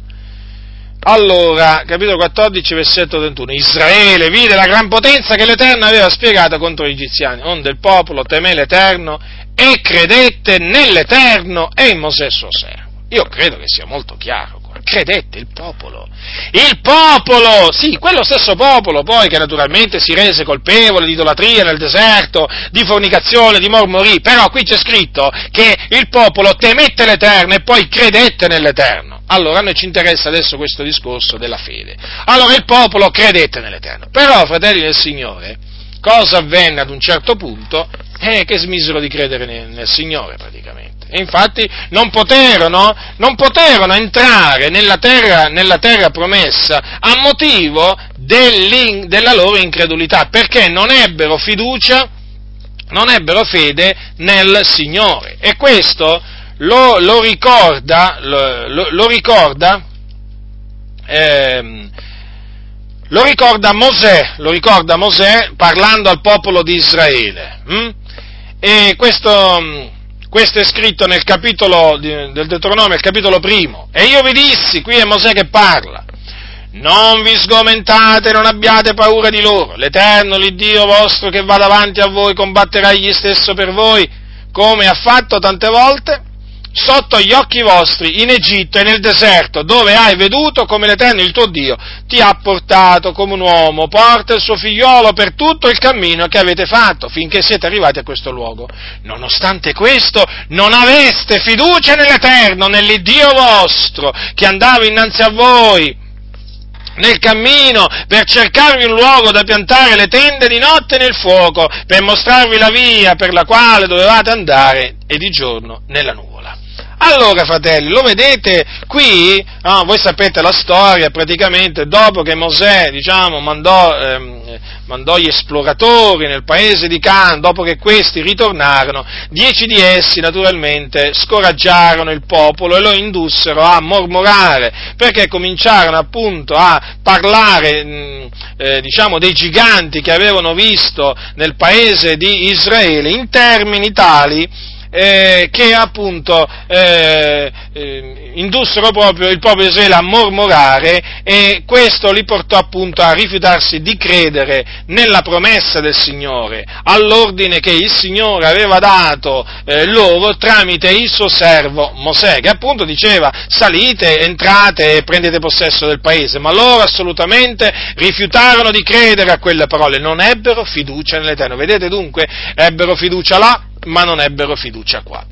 Allora, capitolo 14, versetto 31, Israele vide la gran potenza che l'Eterno aveva spiegata contro gli egiziani, onde il popolo temé l'Eterno e credette nell'Eterno e in Mosè suo servo. Io credo che sia molto chiaro credette il popolo. Il popolo, sì, quello stesso popolo poi che naturalmente si rese colpevole di idolatria nel deserto, di fornicazione, di mormorì, però qui c'è scritto che il popolo temette l'Eterno e poi credette nell'Eterno. Allora a noi ci interessa adesso questo discorso della fede. Allora il popolo credette nell'Eterno. Però, fratelli del Signore, cosa avvenne ad un certo punto? Eh, che smisero di credere nel, nel Signore praticamente. E infatti non poterono, non poterono entrare nella terra, nella terra, promessa a motivo della loro incredulità, perché non ebbero fiducia, non ebbero fede nel Signore. E questo lo, lo ricorda, lo, lo ricorda, ehm, lo ricorda Mosè, lo ricorda Mosè parlando al popolo di Israele. Hm? E questo, questo, è scritto nel capitolo del Deuteronomio, il capitolo primo. E io vi dissi, qui è Mosè che parla, non vi sgomentate, non abbiate paura di loro. L'Eterno, l'Iddio vostro che va davanti a voi, combatterà egli stesso per voi, come ha fatto tante volte sotto gli occhi vostri in Egitto e nel deserto, dove hai veduto come l'Eterno, il tuo Dio, ti ha portato come un uomo, porta il suo figliolo per tutto il cammino che avete fatto finché siete arrivati a questo luogo. Nonostante questo, non aveste fiducia nell'Eterno, nell'Iddio vostro, che andava innanzi a voi nel cammino per cercarvi un luogo da piantare le tende di notte nel fuoco, per mostrarvi la via per la quale dovevate andare e di giorno nella nuvola. Allora, fratelli, lo vedete qui? No, voi sapete la storia, praticamente dopo che Mosè, diciamo, mandò, ehm, mandò gli esploratori nel paese di Can, dopo che questi ritornarono, dieci di essi naturalmente scoraggiarono il popolo e lo indussero a mormorare, perché cominciarono appunto a parlare, mh, eh, diciamo, dei giganti che avevano visto nel paese di Israele in termini tali eh, che appunto eh, eh, indussero proprio il popolo di Israele a mormorare e questo li portò appunto a rifiutarsi di credere nella promessa del Signore, all'ordine che il Signore aveva dato eh, loro tramite il suo servo Mosè, che appunto diceva salite, entrate e prendete possesso del paese, ma loro assolutamente rifiutarono di credere a quelle parole, non ebbero fiducia nell'Eterno. Vedete dunque, ebbero fiducia là ma non ebbero fiducia qua.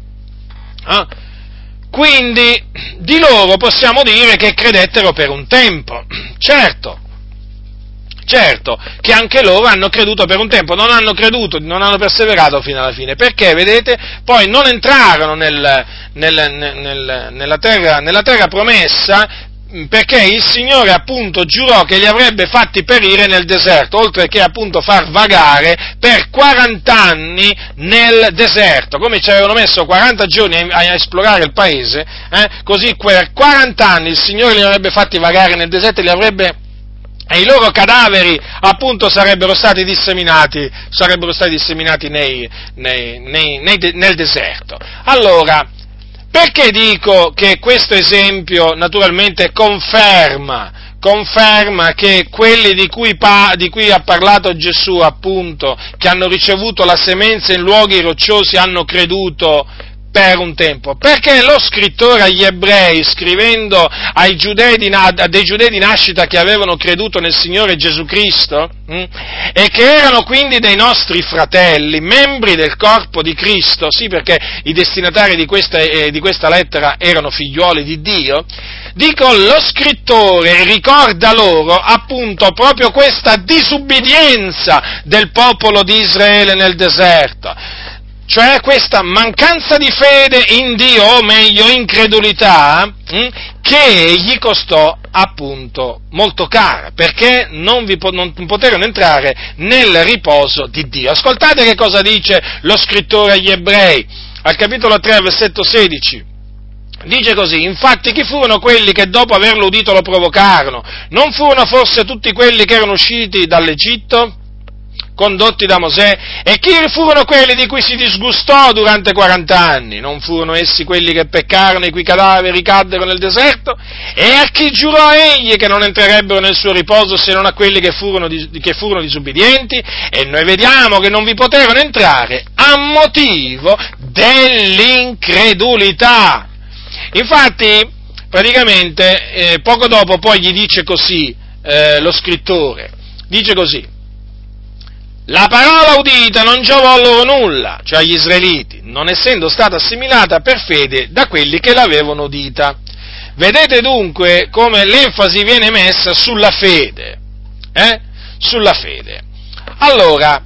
Eh? Quindi di loro possiamo dire che credettero per un tempo, certo, certo, che anche loro hanno creduto per un tempo, non hanno creduto, non hanno perseverato fino alla fine, perché, vedete, poi non entrarono nel, nel, nel, nella, terra, nella terra promessa perché il Signore appunto giurò che li avrebbe fatti perire nel deserto, oltre che appunto far vagare per 40 anni nel deserto, come ci avevano messo 40 giorni a, a esplorare il paese, eh, così per 40 anni il Signore li avrebbe fatti vagare nel deserto e li avrebbe e i loro cadaveri appunto sarebbero stati disseminati, sarebbero stati disseminati nei, nei, nei, nel deserto. Allora, perché dico che questo esempio naturalmente conferma, conferma che quelli di cui, pa, di cui, ha parlato Gesù, appunto, che hanno ricevuto la semenza in luoghi rocciosi, hanno creduto per un tempo, perché lo scrittore agli ebrei, scrivendo ai giudei di, a dei giudei di nascita che avevano creduto nel Signore Gesù Cristo mh, hm, e che erano quindi dei nostri fratelli, membri del corpo di Cristo, sì perché i destinatari di questa, eh, di questa lettera erano figliuoli di Dio, dico lo scrittore ricorda loro appunto proprio questa disubbidienza del popolo di Israele nel deserto cioè questa mancanza di fede in Dio, o meglio incredulità, hm, che gli costò appunto molto cara, perché non, vi, non poterono entrare nel riposo di Dio. Ascoltate che cosa dice lo scrittore agli ebrei, al capitolo 3, versetto 16. Dice così, infatti chi furono quelli che dopo averlo udito lo provocarono? Non furono forse tutti quelli che erano usciti dall'Egitto? Condotti da Mosè, e chi furono quelli di cui si disgustò durante 40 anni? Non furono essi quelli che peccarono e i cui cadaveri caddero nel deserto? E a chi giurò egli che non entrerebbero nel suo riposo se non a quelli che furono, che furono disubbidienti? E noi vediamo che non vi poterono entrare a motivo dell'incredulità. Infatti, praticamente, eh, poco dopo poi gli dice così eh, lo scrittore, dice così, la parola udita non giovò loro nulla, cioè agli israeliti, non essendo stata assimilata per fede da quelli che l'avevano udita. Vedete dunque come l'enfasi viene messa sulla fede, eh? Sulla fede. Allora,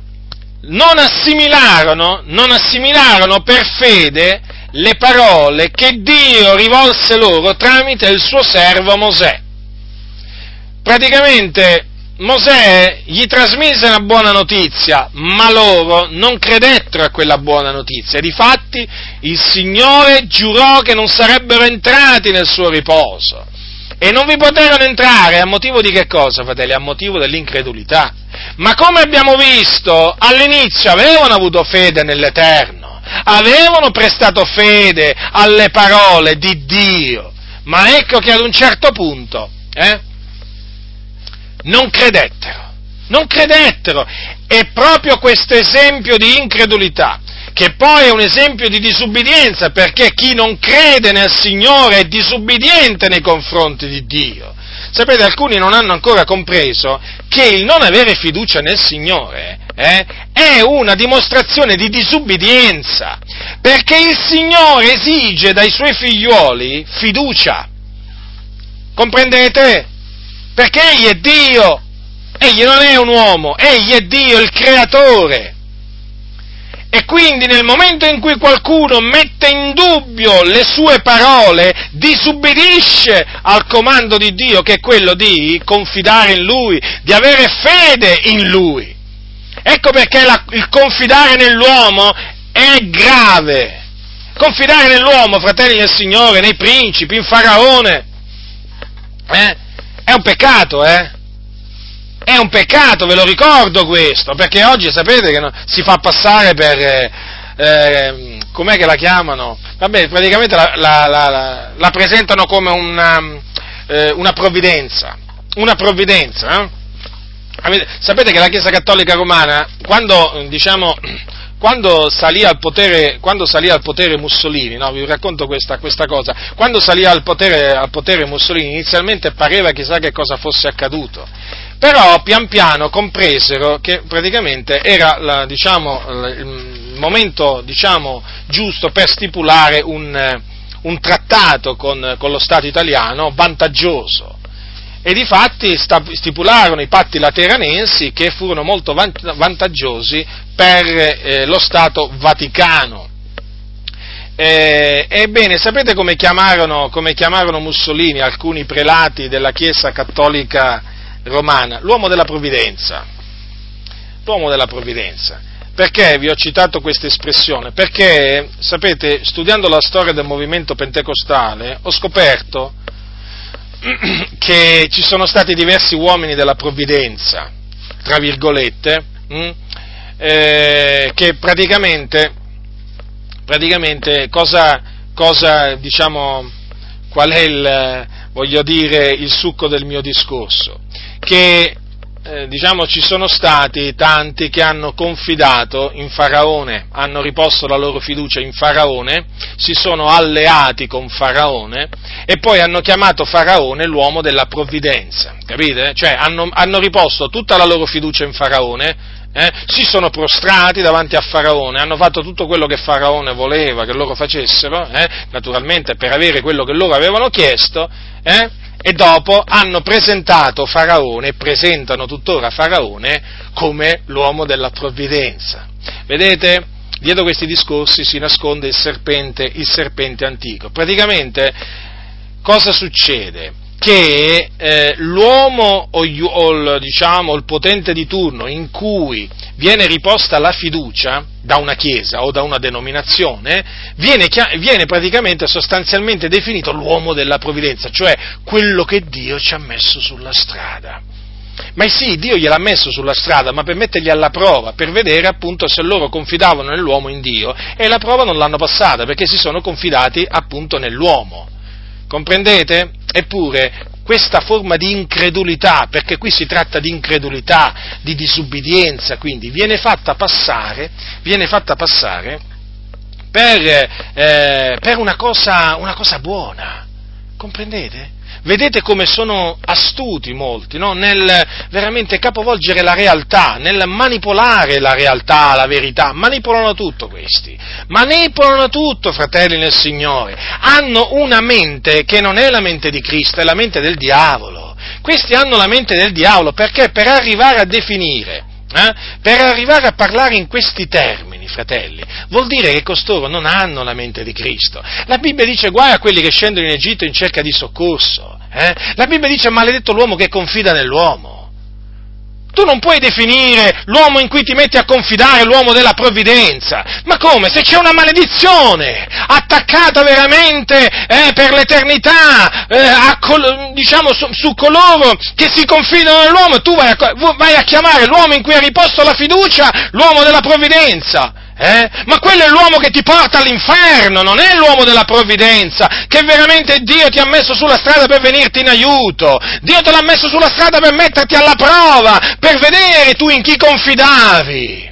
non assimilarono, non assimilarono per fede le parole che Dio rivolse loro tramite il suo servo Mosè. Praticamente Mosè gli trasmise una buona notizia, ma loro non credettero a quella buona notizia. Difatti il Signore giurò che non sarebbero entrati nel suo riposo. E non vi poterono entrare a motivo di che cosa, fratelli? A motivo dell'incredulità. Ma come abbiamo visto, all'inizio avevano avuto fede nell'Eterno, avevano prestato fede alle parole di Dio, ma ecco che ad un certo punto, eh, non credettero, non credettero. E proprio questo esempio di incredulità, che poi è un esempio di disubbidienza, perché chi non crede nel Signore è disubbidiente nei confronti di Dio. Sapete, alcuni non hanno ancora compreso che il non avere fiducia nel Signore eh, è una dimostrazione di disubbidienza, perché il Signore esige dai suoi figlioli fiducia. Comprendete? Perché Egli è Dio, Egli non è un uomo, Egli è Dio, il creatore. E quindi nel momento in cui qualcuno mette in dubbio le sue parole, disubbidisce al comando di Dio, che è quello di confidare in Lui, di avere fede in Lui. Ecco perché la, il confidare nell'uomo è grave. Confidare nell'uomo, fratelli del Signore, nei principi, in Faraone, eh, è un peccato, eh? È un peccato, ve lo ricordo questo, perché oggi sapete che no, si fa passare per, eh, eh, com'è che la chiamano? Vabbè, praticamente la, la, la, la presentano come una, eh, una provvidenza, una provvidenza, eh? Sapete che la Chiesa Cattolica Romana, quando, diciamo, quando salì al potere, salì al potere Mussolini, no, vi racconto questa, questa, cosa, quando salì al potere, al potere Mussolini inizialmente pareva chissà che cosa fosse accaduto, però pian piano compresero che praticamente era la, diciamo, il momento diciamo, giusto per stipulare un, un trattato con, con lo Stato italiano vantaggioso e di fatti stipularono i patti lateranensi che furono molto vantaggiosi per eh, lo Stato Vaticano. Eh, ebbene, sapete come chiamarono, come chiamarono Mussolini alcuni prelati della Chiesa cattolica romana? L'uomo della provvidenza. L'uomo della provvidenza. Perché vi ho citato questa espressione? Perché, sapete, studiando la storia del movimento pentecostale, ho scoperto che ci sono stati diversi uomini della provvidenza, tra virgolette, mh, mm, eh, che praticamente, praticamente cosa, cosa, diciamo, qual è il, voglio dire, il succo del mio discorso? Che eh, diciamo, ci sono stati tanti che hanno confidato in Faraone, hanno riposto la loro fiducia in Faraone, si sono alleati con Faraone e poi hanno chiamato Faraone l'uomo della provvidenza, capite? Cioè hanno, hanno riposto tutta la loro fiducia in Faraone, eh, si sono prostrati davanti a Faraone, hanno fatto tutto quello che Faraone voleva che loro facessero, eh, naturalmente per avere quello che loro avevano chiesto, eh, e dopo hanno presentato Faraone presentano tuttora Faraone come l'uomo della provvidenza. Vedete? Dietro questi discorsi si nasconde il serpente, il serpente antico. Praticamente cosa succede? Che eh, l'uomo o, o diciamo, il potente di turno in cui viene riposta la fiducia da una chiesa o da una denominazione viene, viene praticamente sostanzialmente definito l'uomo della provvidenza, cioè quello che Dio ci ha messo sulla strada. Ma sì, Dio gliel'ha messo sulla strada, ma per mettergli alla prova, per vedere appunto se loro confidavano nell'uomo in Dio, e la prova non l'hanno passata, perché si sono confidati appunto nell'uomo. Comprendete? Eppure questa forma di incredulità, perché qui si tratta di incredulità, di disubbidienza, quindi viene fatta passare, viene fatta passare per, eh, per una, cosa, una cosa buona. Comprendete? Vedete come sono astuti molti no? nel veramente capovolgere la realtà, nel manipolare la realtà, la verità. Manipolano tutto questi. Manipolano tutto, fratelli nel Signore. Hanno una mente che non è la mente di Cristo, è la mente del diavolo. Questi hanno la mente del diavolo perché per arrivare a definire, eh, per arrivare a parlare in questi termini, fratelli, vuol dire che costoro non hanno la mente di Cristo. La Bibbia dice guai a quelli che scendono in Egitto in cerca di soccorso. Eh? La Bibbia dice maledetto l'uomo che confida nell'uomo. Tu non puoi definire l'uomo in cui ti metti a confidare l'uomo della provvidenza. Ma come? Se c'è una maledizione attaccata veramente eh, per l'eternità, eh, col, diciamo su, su, coloro che si confidano nell'uomo, tu vai a, vai a chiamare l'uomo in cui hai riposto la fiducia l'uomo della provvidenza. Eh? Ma quello è l'uomo che ti porta all'inferno, non è l'uomo della provvidenza, che veramente Dio ti ha messo sulla strada per venirti in aiuto. Dio te l'ha messo sulla strada per metterti alla prova, per vedere tu in chi confidavi.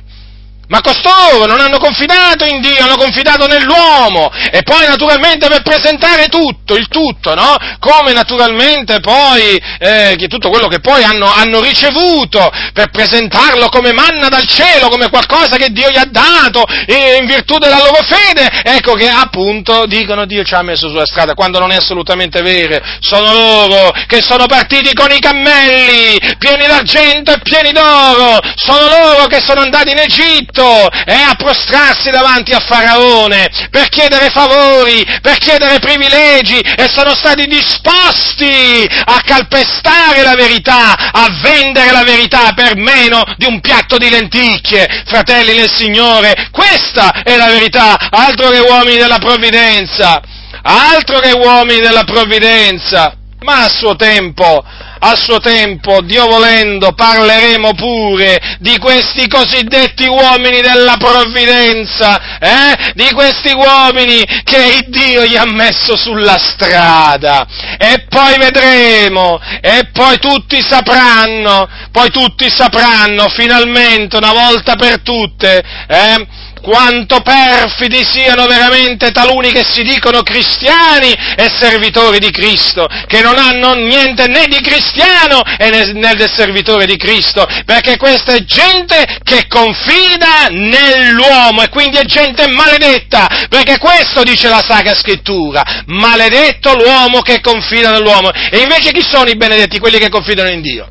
Ma costoro non hanno confidato in Dio, hanno confidato nell'uomo. E poi naturalmente per presentare tutto, il tutto, no? Come naturalmente poi eh, tutto quello che poi hanno, hanno, ricevuto per presentarlo come manna dal cielo, come qualcosa che Dio gli ha dato in virtù della loro fede, ecco che appunto dicono Dio ci ha messo sulla strada, quando non è assolutamente vero, sono loro che sono partiti con i cammelli pieni d'argento e pieni d'oro, sono loro che sono andati in Egitto, Egitto e a prostrarsi davanti a Faraone per chiedere favori, per chiedere privilegi e sono stati disposti a calpestare la verità, a vendere la verità per meno di un piatto di lenticchie, fratelli del Signore. Questa è la verità, altro che uomini della provvidenza, altro che uomini della provvidenza. Ma a suo tempo a suo tempo, Dio volendo, parleremo pure di questi cosiddetti uomini della provvidenza, eh? di questi uomini che Dio gli ha messo sulla strada. E poi vedremo, e poi tutti sapranno, poi tutti sapranno finalmente, una volta per tutte, eh? Quanto perfidi siano veramente taluni che si dicono cristiani e servitori di Cristo, che non hanno niente né di cristiano né del servitore di Cristo, perché questa è gente che confida nell'uomo e quindi è gente maledetta, perché questo dice la Sacra Scrittura, maledetto l'uomo che confida nell'uomo. E invece chi sono i benedetti? Quelli che confidano in Dio.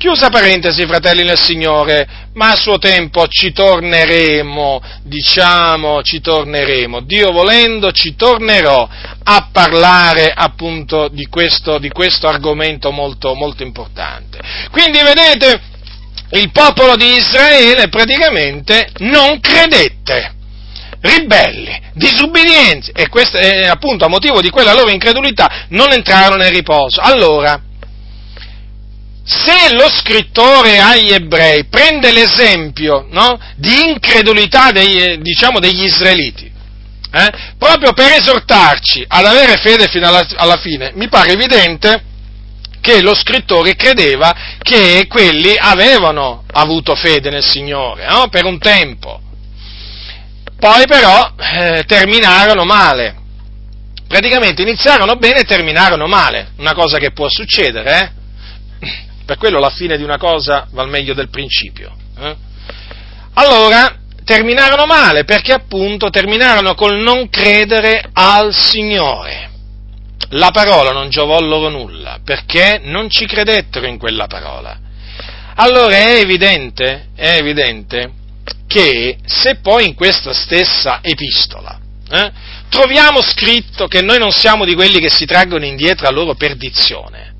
Chiusa parentesi, fratelli nel Signore, ma a suo tempo ci torneremo, diciamo, ci torneremo. Dio volendo ci tornerò a parlare appunto di questo, di questo argomento molto, molto importante. Quindi vedete, il popolo di Israele praticamente non credette ribelli, disubbidienti, e questo, eh, appunto a motivo di quella loro incredulità non entrarono nel riposo. Allora, se lo scrittore agli ebrei prende l'esempio no, di incredulità dei, diciamo, degli israeliti, eh, proprio per esortarci ad avere fede fino alla, alla fine, mi pare evidente che lo scrittore credeva che quelli avevano avuto fede nel Signore no, per un tempo. Poi però eh, terminarono male. Praticamente iniziarono bene e terminarono male, una cosa che può succedere, eh? Per quello la fine di una cosa va meglio del principio. Eh? Allora, terminarono male perché appunto terminarono col non credere al Signore. La parola non giovò loro nulla perché non ci credettero in quella parola. Allora è evidente, è evidente che se poi in questa stessa epistola eh, troviamo scritto che noi non siamo di quelli che si traggono indietro a loro perdizione,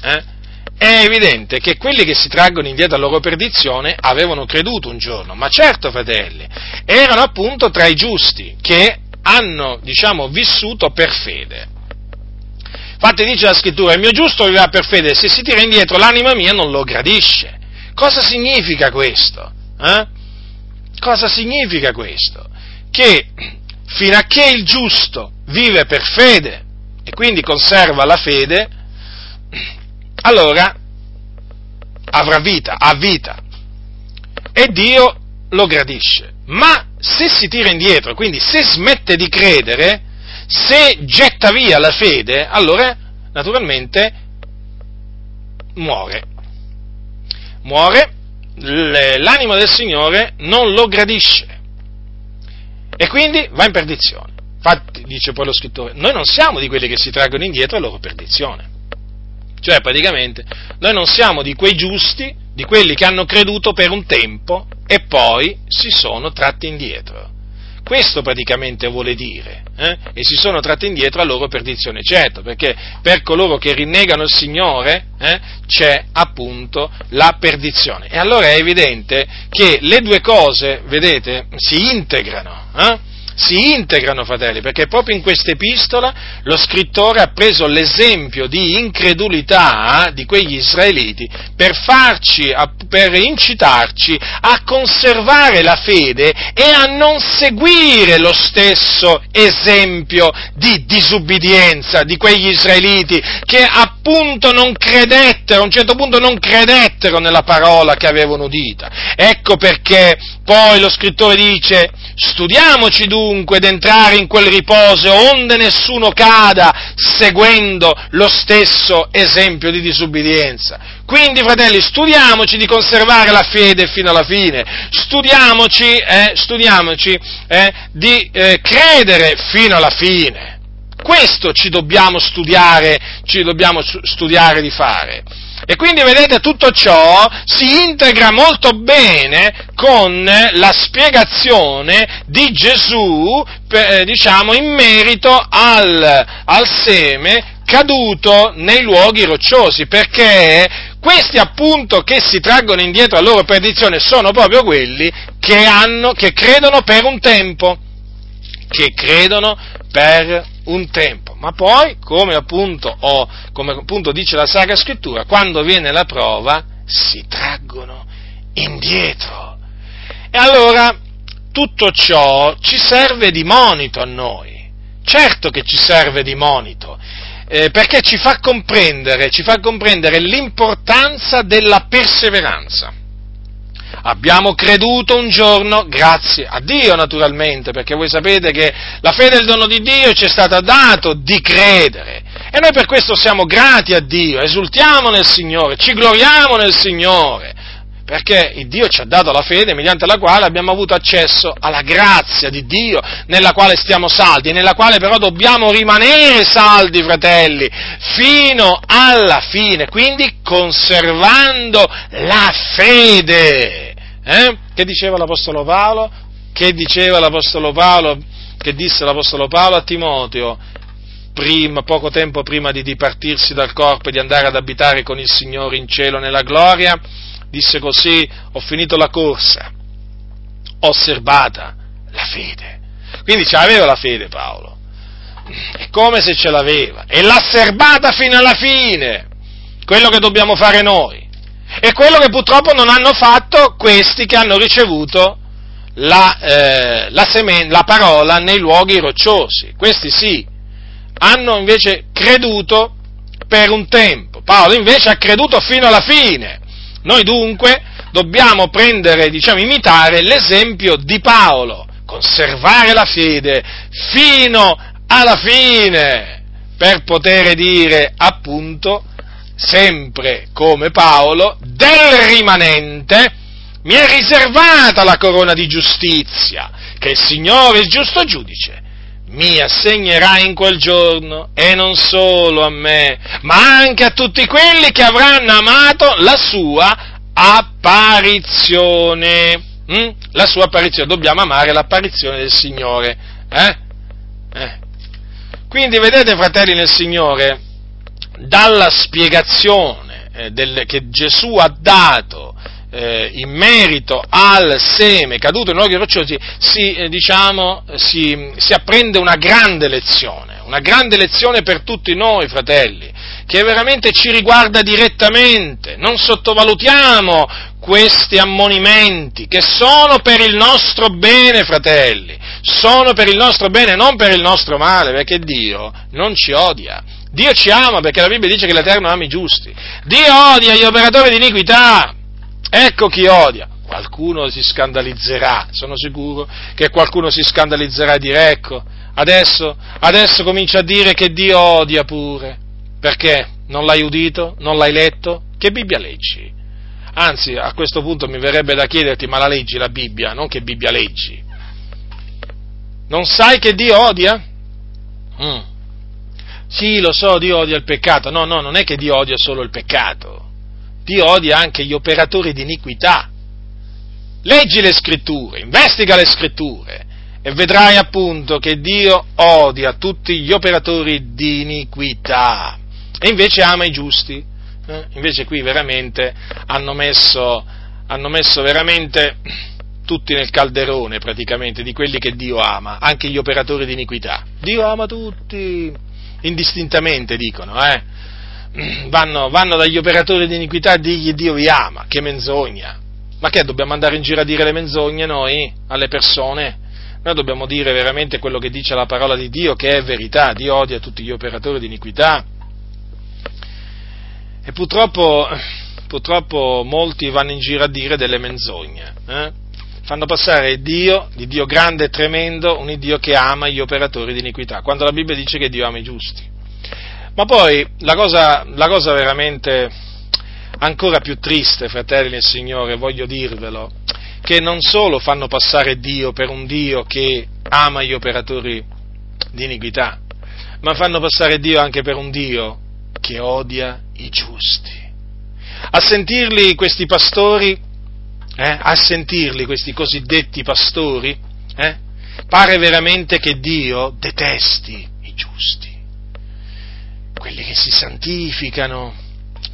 eh, è evidente che quelli che si traggono indietro alla loro perdizione avevano creduto un giorno, ma certo, fratelli, erano appunto tra i giusti che hanno, diciamo, vissuto per fede. Infatti dice la scrittura, il mio giusto vivrà per fede, se si tira indietro l'anima mia non lo gradisce. Cosa significa questo? Eh? Cosa significa questo? Che fino a che il giusto vive per fede e quindi conserva la fede, allora avrà vita, ha vita. E Dio lo gradisce. Ma se si tira indietro, quindi se smette di credere, se getta via la fede, allora naturalmente muore. Muore, l'anima del Signore non lo gradisce e quindi va in perdizione. Infatti, dice poi lo scrittore, noi non siamo di quelli che si traggono indietro a loro perdizione. Cioè, praticamente, noi non siamo di quei giusti, di quelli che hanno creduto per un tempo e poi si sono tratti indietro. Questo praticamente vuole dire. Eh? E si sono tratti indietro a loro perdizione, certo, perché per coloro che rinnegano il Signore eh, c'è appunto la perdizione. E allora è evidente che le due cose, vedete, si integrano. Eh? Si integrano, fratelli, perché proprio in questa epistola lo scrittore ha preso l'esempio di incredulità di quegli israeliti per farci, per incitarci a conservare la fede e a non seguire lo stesso esempio di disubbidienza di quegli israeliti che appunto non credettero, a un certo punto non credettero nella parola che avevano udita. Ecco perché poi lo scrittore dice, studiamoci dunque d'entrare in quel riposo onde nessuno cada seguendo lo stesso esempio di disubbidienza. Quindi, fratelli, studiamoci di conservare la fede fino alla fine, studiamoci, eh, studiamoci eh, di eh, credere fino alla fine. Questo ci dobbiamo studiare, ci dobbiamo studiare di fare. E quindi vedete tutto ciò si integra molto bene con la spiegazione di Gesù, eh, diciamo, in merito al, al seme caduto nei luoghi rocciosi, perché questi appunto che si traggono indietro a loro perdizione sono proprio quelli che, hanno, che credono per un tempo, che credono per un tempo ma poi, come appunto, oh, come appunto dice la Sacra Scrittura, quando viene la prova si traggono indietro. E allora tutto ciò ci serve di monito a noi. Certo che ci serve di monito, eh, perché ci fa comprendere, ci fa comprendere l'importanza della perseveranza. Abbiamo creduto un giorno, grazie a Dio naturalmente, perché voi sapete che la fede è il dono di Dio e ci è stata dato di credere. E noi per questo siamo grati a Dio, esultiamo nel Signore, ci gloriamo nel Signore, perché Dio ci ha dato la fede mediante la quale abbiamo avuto accesso alla grazia di Dio, nella quale stiamo saldi, nella quale però dobbiamo rimanere saldi, fratelli, fino alla fine, quindi conservando la fede. Eh? Che diceva l'Apostolo Paolo? Che diceva l'Apostolo Paolo? Che disse l'Apostolo Paolo a Timoteo? Prima, poco tempo prima di dipartirsi dal corpo e di andare ad abitare con il Signore in cielo nella gloria, disse così, ho finito la corsa, ho osservata la fede. Quindi ce l'aveva la fede Paolo, è come se ce l'aveva, e l'ha serbata fino alla fine, quello che dobbiamo fare noi. E quello che purtroppo non hanno fatto questi che hanno ricevuto la, eh, la, semen- la parola nei luoghi rocciosi. Questi sì, hanno invece creduto per un tempo. Paolo invece ha creduto fino alla fine. Noi dunque dobbiamo prendere, diciamo, imitare l'esempio di Paolo, conservare la fede fino alla fine, per poter dire appunto sempre come Paolo, del rimanente mi è riservata la corona di giustizia, che il Signore, il giusto giudice, mi assegnerà in quel giorno, e non solo a me, ma anche a tutti quelli che avranno amato la sua apparizione. Mm? La sua apparizione, dobbiamo amare l'apparizione del Signore. Eh? Eh. Quindi vedete, fratelli nel Signore, dalla spiegazione eh, del, che Gesù ha dato eh, in merito al seme caduto in luoghi rocciosi, si, eh, diciamo, si, si apprende una grande lezione, una grande lezione per tutti noi, fratelli, che veramente ci riguarda direttamente. Non sottovalutiamo questi ammonimenti che sono per il nostro bene, fratelli, sono per il nostro bene, non per il nostro male, perché Dio non ci odia. Dio ci ama perché la Bibbia dice che l'Eterno ama i giusti. Dio odia gli operatori di iniquità. Ecco chi odia. Qualcuno si scandalizzerà, sono sicuro che qualcuno si scandalizzerà e dirà ecco, adesso, adesso comincia a dire che Dio odia pure. Perché? Non l'hai udito? Non l'hai letto? Che Bibbia leggi? Anzi, a questo punto mi verrebbe da chiederti, ma la leggi la Bibbia? Non che Bibbia leggi. Non sai che Dio odia? Mm. Sì, lo so, Dio odia il peccato. No, no, non è che Dio odia solo il peccato. Dio odia anche gli operatori di iniquità. Leggi le scritture, investiga le scritture e vedrai appunto che Dio odia tutti gli operatori di iniquità e invece ama i giusti. Eh? Invece qui veramente hanno messo, hanno messo veramente tutti nel calderone praticamente di quelli che Dio ama, anche gli operatori di iniquità. Dio ama tutti, indistintamente dicono, eh? vanno, vanno dagli operatori di iniquità a dirgli Dio vi ama, che menzogna. Ma che dobbiamo andare in giro a dire le menzogne noi alle persone? Noi dobbiamo dire veramente quello che dice la parola di Dio, che è verità, Dio odia tutti gli operatori di iniquità. E purtroppo, purtroppo molti vanno in giro a dire delle menzogne. Eh? Fanno passare Dio, di Dio grande e tremendo, un Dio che ama gli operatori di iniquità, quando la Bibbia dice che Dio ama i giusti. Ma poi la cosa, la cosa veramente ancora più triste, fratelli del Signore, voglio dirvelo, che non solo fanno passare Dio per un Dio che ama gli operatori di iniquità, ma fanno passare Dio anche per un Dio che odia i giusti. A sentirli questi pastori, eh, a sentirli questi cosiddetti pastori, eh, pare veramente che Dio detesti i giusti, quelli che si santificano,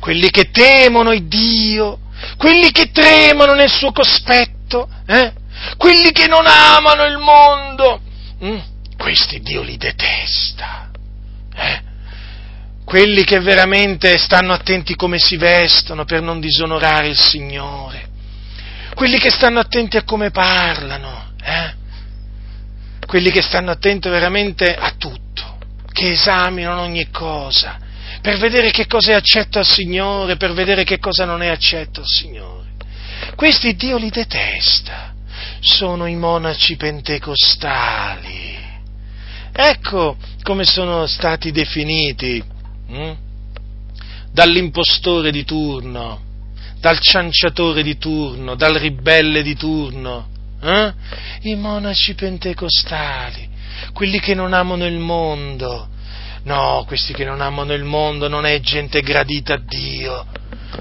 quelli che temono il Dio, quelli che tremano nel suo cospetto eh? quelli che non amano il mondo, mm? questi Dio li detesta. Eh? Quelli che veramente stanno attenti come si vestono per non disonorare il Signore, quelli che stanno attenti a come parlano, eh? quelli che stanno attenti veramente a tutto, che esaminano ogni cosa, per vedere che cosa è accetto al Signore, per vedere che cosa non è accetto al Signore. Questi Dio li detesta, sono i monaci pentecostali. Ecco come sono stati definiti hm? dall'impostore di turno, dal cianciatore di turno, dal ribelle di turno. Eh? I monaci pentecostali, quelli che non amano il mondo. No, questi che non amano il mondo non è gente gradita a Dio,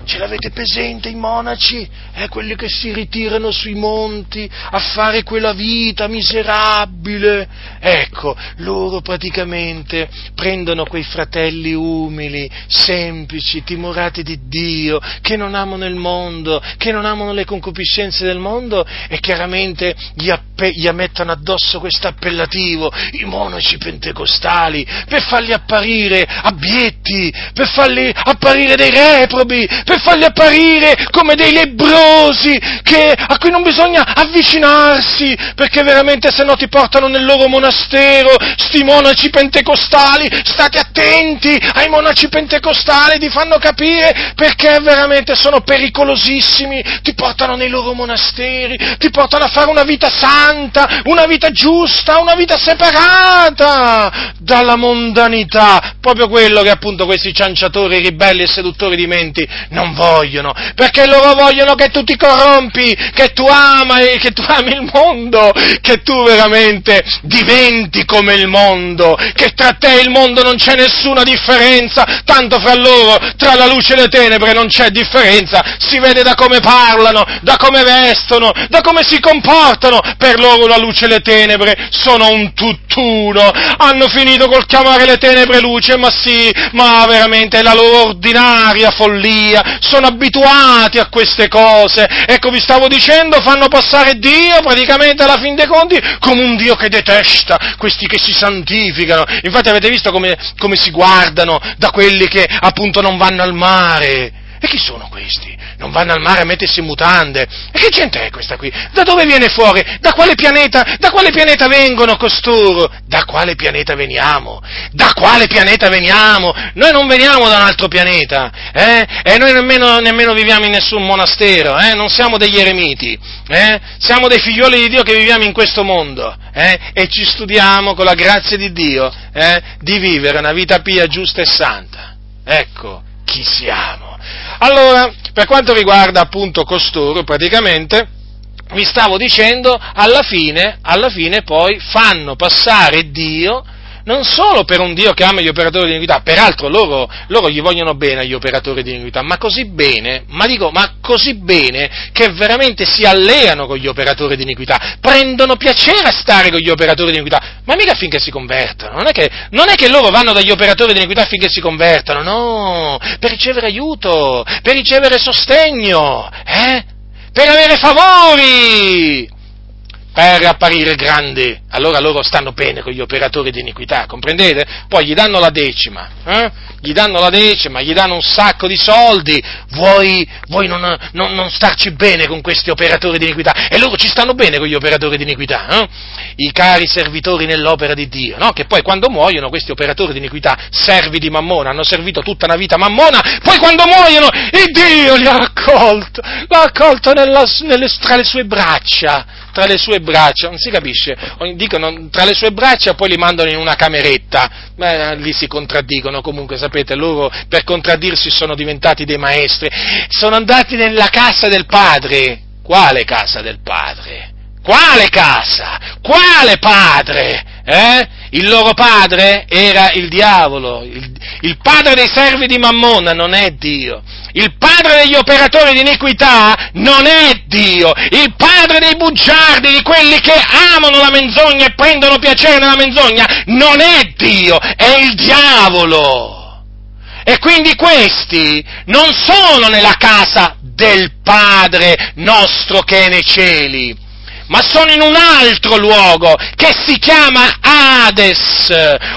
Ce l'avete presente i monaci? Eh, quelli che si ritirano sui monti a fare quella vita miserabile. Ecco, loro praticamente prendono quei fratelli umili, semplici, timorati di Dio, che non amano il mondo, che non amano le concupiscenze del mondo e chiaramente gli, appe- gli mettono addosso questo appellativo, i monaci pentecostali, per farli apparire abietti, per farli apparire dei reprobi, per farli apparire come dei lebrosi che, a cui non bisogna avvicinarsi, perché veramente se no ti portano nel loro monastero, sti monaci pentecostali, state attenti ai monaci pentecostali, ti fanno capire perché veramente sono pericolosissimi, ti portano nei loro monasteri, ti portano a fare una vita santa, una vita giusta, una vita separata dalla mondanità, proprio quello che appunto questi cianciatori, ribelli e seduttori di menti non vogliono, perché loro vogliono che tu ti corrompi, che tu ami, che tu ami il mondo, che tu veramente diventi come il mondo, che tra te e il mondo non c'è nessuna differenza, tanto fra loro, tra la luce e le tenebre non c'è differenza, si vede da come parlano, da come vestono, da come si comportano, per loro la luce e le tenebre sono un tutt'uno, hanno finito col chiamare le tenebre luce, ma sì, ma veramente è la loro ordinaria follia, sono abituati a queste cose. Ecco, vi stavo dicendo, fanno passare Dio praticamente alla fin dei conti come un Dio che detesta questi che si santificano. Infatti avete visto come, come si guardano da quelli che appunto non vanno al mare. E chi sono questi? Non vanno al mare a mettersi in mutande. E che gente è questa qui? Da dove viene fuori? Da quale pianeta? Da quale pianeta vengono costoro? Da quale pianeta veniamo? Da quale pianeta veniamo? Noi non veniamo da un altro pianeta, eh? E noi nemmeno, nemmeno viviamo in nessun monastero, eh? Non siamo degli eremiti, eh? Siamo dei figlioli di Dio che viviamo in questo mondo, eh? E ci studiamo con la grazia di Dio, eh? Di vivere una vita pia, giusta e santa. Ecco chi siamo. Allora, per quanto riguarda appunto costoro, praticamente, vi stavo dicendo, alla fine, alla fine poi fanno passare Dio non solo per un Dio che ama gli operatori di iniquità, peraltro loro, loro gli vogliono bene agli operatori di iniquità, ma così bene, ma dico, ma così bene che veramente si alleano con gli operatori di iniquità, prendono piacere a stare con gli operatori di iniquità, ma mica finché si convertono, non è che, non è che loro vanno dagli operatori di iniquità finché si convertono, no, per ricevere aiuto, per ricevere sostegno, eh? per avere favori per apparire grandi, allora loro stanno bene con gli operatori di iniquità, comprendete? Poi gli danno la decima, eh? Gli danno la decima, gli danno un sacco di soldi, vuoi, vuoi non, non, non, starci bene con questi operatori di iniquità? E loro ci stanno bene con gli operatori di iniquità, eh? i cari servitori nell'opera di Dio, no? che poi quando muoiono questi operatori di iniquità, servi di Mammona, hanno servito tutta una vita Mammona, poi quando muoiono il Dio li ha accolto, l'ha accolto nella, nelle, tra le sue braccia, tra le sue braccia, non si capisce, dicono tra le sue braccia poi li mandano in una cameretta, ma lì si contraddicono, comunque sapete, loro per contraddirsi sono diventati dei maestri, sono andati nella casa del padre, quale casa del padre? Quale casa? Quale padre? Eh? Il loro padre era il diavolo, il, il padre dei servi di Mammona non è Dio. Il padre degli operatori di iniquità non è Dio, il padre dei bugiardi, di quelli che amano la menzogna e prendono piacere nella menzogna, non è Dio, è il diavolo. E quindi questi non sono nella casa del Padre nostro che è nei cieli ma sono in un altro luogo che si chiama Hades,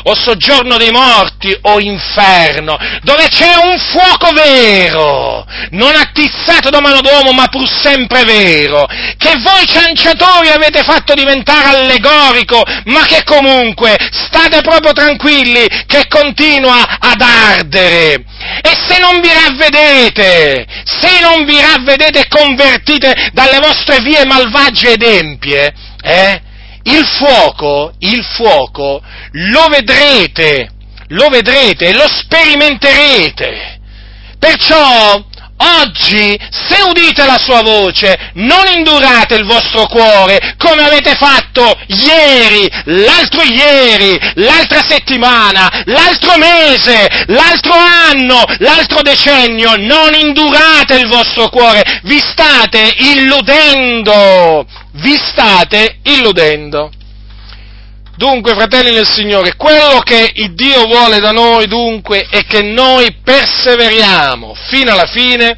o soggiorno dei morti, o inferno, dove c'è un fuoco vero, non attizzato da mano d'uomo, ma pur sempre vero, che voi cianciatori avete fatto diventare allegorico, ma che comunque state proprio tranquilli, che continua ad ardere. E se non vi ravvedete, se non vi ravvedete e convertite dalle vostre vie malvagie ed empie, eh, il fuoco, il fuoco, lo vedrete, lo vedrete lo sperimenterete. Perciò Oggi, se udite la sua voce, non indurate il vostro cuore come avete fatto ieri, l'altro ieri, l'altra settimana, l'altro mese, l'altro anno, l'altro decennio. Non indurate il vostro cuore, vi state illudendo, vi state illudendo. Dunque, fratelli del Signore, quello che il Dio vuole da noi, dunque, è che noi perseveriamo fino alla fine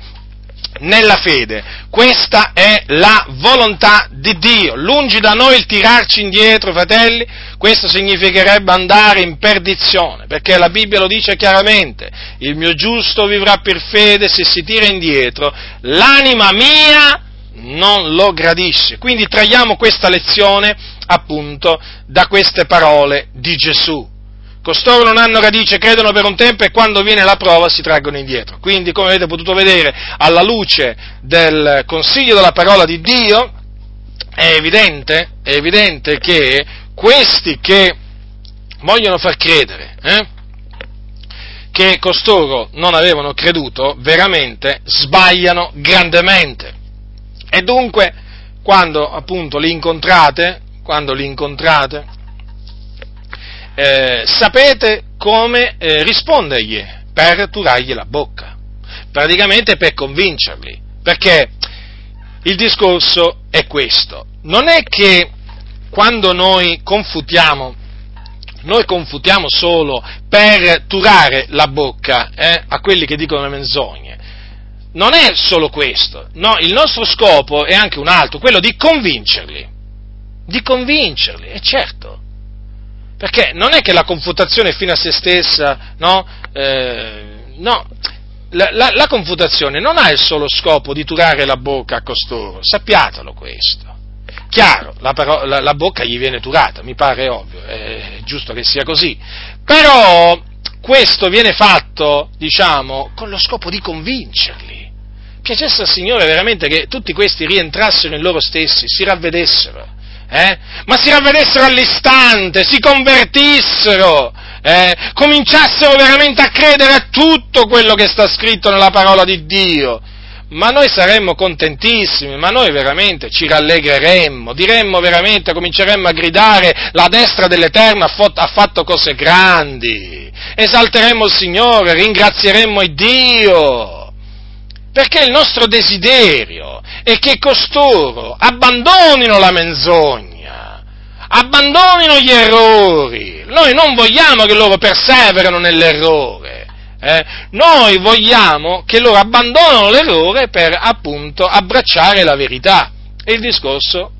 nella fede. Questa è la volontà di Dio. Lungi da noi il tirarci indietro, fratelli, questo significherebbe andare in perdizione, perché la Bibbia lo dice chiaramente, il mio giusto vivrà per fede se si tira indietro, l'anima mia non lo gradisce. Quindi traiamo questa lezione appunto da queste parole di Gesù. Costoro non hanno radice, credono per un tempo e quando viene la prova si traggono indietro. Quindi, come avete potuto vedere, alla luce del consiglio della parola di Dio, è evidente, è evidente che questi che vogliono far credere eh, che costoro non avevano creduto, veramente sbagliano grandemente. E dunque, quando appunto li incontrate, quando li incontrate, eh, sapete come eh, rispondergli per turargli la bocca, praticamente per convincerli, perché il discorso è questo, non è che quando noi confutiamo, noi confutiamo solo per turare la bocca eh, a quelli che dicono le menzogne, non è solo questo, no, il nostro scopo è anche un altro, quello di convincerli, di convincerli, è certo, perché non è che la confutazione è fine a se stessa, no, eh, no, la, la, la, confutazione non ha il solo scopo di turare la bocca a costoro, sappiatelo questo. Chiaro, la, la, la bocca gli viene turata, mi pare ovvio, è giusto che sia così, però questo viene fatto, diciamo, con lo scopo di convincerli piacesse al Signore veramente che tutti questi rientrassero in loro stessi, si ravvedessero, eh? ma si ravvedessero all'istante, si convertissero, eh? cominciassero veramente a credere a tutto quello che sta scritto nella parola di Dio. ma noi saremmo contentissimi, ma noi veramente ci rallegreremmo, diremmo veramente, cominceremmo a gridare, la destra dell'Eterno ha fatto cose grandi, esalteremmo il Signore, ringrazieremmo il Dio, perché il nostro desiderio è che costoro abbandonino la menzogna, abbandonino gli errori, noi non vogliamo che loro perseverano nell'errore, eh, noi vogliamo che loro abbandonino l'errore per appunto abbracciare la verità. E il discorso,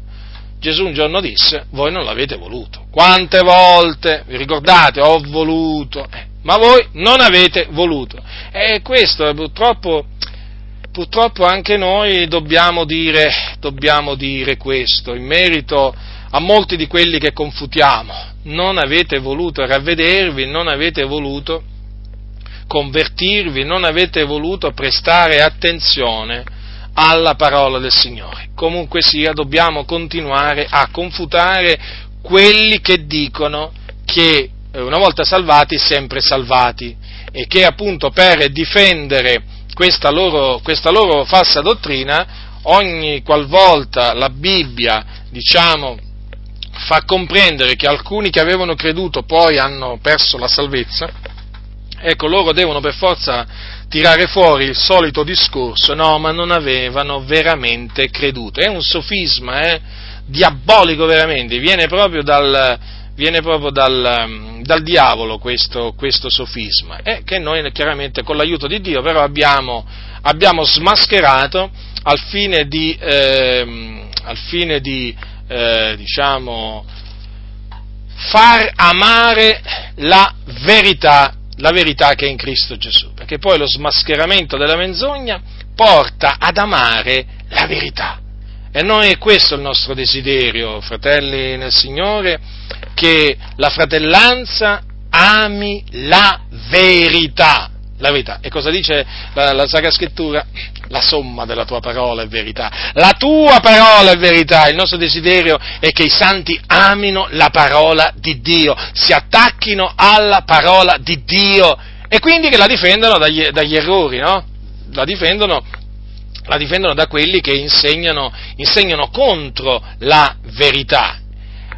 Gesù un giorno disse, voi non l'avete voluto. Quante volte, vi ricordate, ho voluto, eh, ma voi non avete voluto. E questo purtroppo, purtroppo anche noi dobbiamo dire, dobbiamo dire questo in merito a molti di quelli che confutiamo. Non avete voluto ravvedervi, non avete voluto convertirvi, non avete voluto prestare attenzione alla parola del Signore. Comunque sia, dobbiamo continuare a confutare quelli che dicono che eh, una volta salvati, sempre salvati, e che appunto per difendere questa loro, questa loro falsa dottrina, ogni qualvolta la Bibbia, diciamo, fa comprendere che alcuni che avevano creduto poi hanno perso la salvezza, Ecco, loro devono per forza tirare fuori il solito discorso, no, ma non avevano veramente creduto. È un sofisma, eh? diabolico veramente, viene proprio dal, viene proprio dal, dal diavolo questo, questo, sofisma, eh, che noi chiaramente con l'aiuto di Dio però abbiamo, abbiamo smascherato al fine di, eh, al fine di eh, diciamo, far amare la verità la verità che è in Cristo Gesù, perché poi lo smascheramento della menzogna porta ad amare la verità. E noi è questo il nostro desiderio, fratelli nel Signore, che la fratellanza ami la verità la verità. E cosa dice la, la Sacra Scrittura? La somma della tua parola è verità. La tua parola è verità. Il nostro desiderio è che i santi amino la parola di Dio, si attacchino alla parola di Dio e quindi che la difendano dagli, dagli errori, no? La difendono, la difendono da quelli che insegnano, insegnano contro la verità.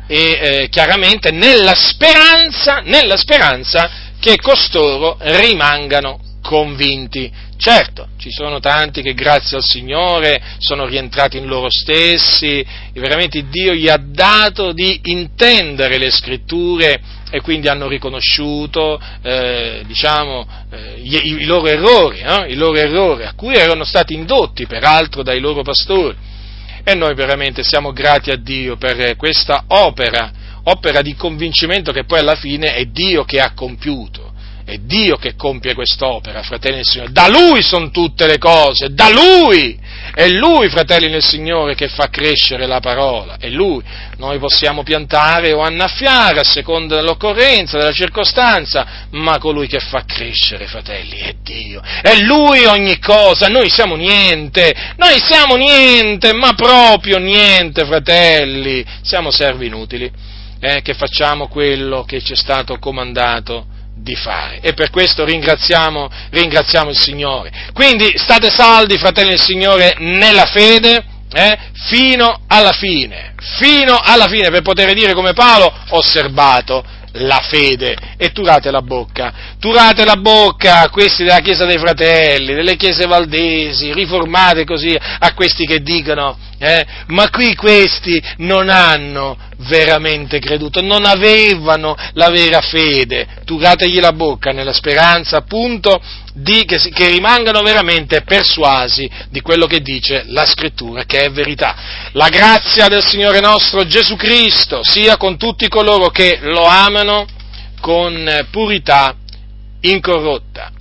E eh, chiaramente nella speranza, nella speranza che costoro rimangano convinti. Certo, ci sono tanti che grazie al Signore sono rientrati in loro stessi, veramente Dio gli ha dato di intendere le scritture e quindi hanno riconosciuto eh, diciamo, eh, i, i, loro errori, eh, i loro errori, a cui erano stati indotti peraltro dai loro pastori. E noi veramente siamo grati a Dio per questa opera opera di convincimento che poi alla fine è Dio che ha compiuto. È Dio che compie quest'opera, fratelli nel Signore. Da Lui sono tutte le cose, da Lui! È Lui, fratelli nel Signore, che fa crescere la parola. È Lui. Noi possiamo piantare o annaffiare a seconda dell'occorrenza, della circostanza, ma colui che fa crescere, fratelli, è Dio. È Lui ogni cosa, noi siamo niente. Noi siamo niente, ma proprio niente, fratelli. Siamo servi inutili eh, che facciamo quello che ci è stato comandato di fare. E per questo ringraziamo, ringraziamo il Signore. Quindi state saldi, fratelli del Signore, nella fede, eh, fino alla fine, fino alla fine, per poter dire come Paolo, osservato la fede e turate la bocca, turate la bocca a questi della Chiesa dei Fratelli, delle Chiese Valdesi, riformate così a questi che dicono, eh, ma qui questi non hanno veramente creduto, non avevano la vera fede, turategli la bocca nella speranza appunto di, che, che, rimangano veramente persuasi di quello che dice la scrittura, che è verità. La grazia del Signore nostro Gesù Cristo sia con tutti coloro che lo amano con purità incorrotta.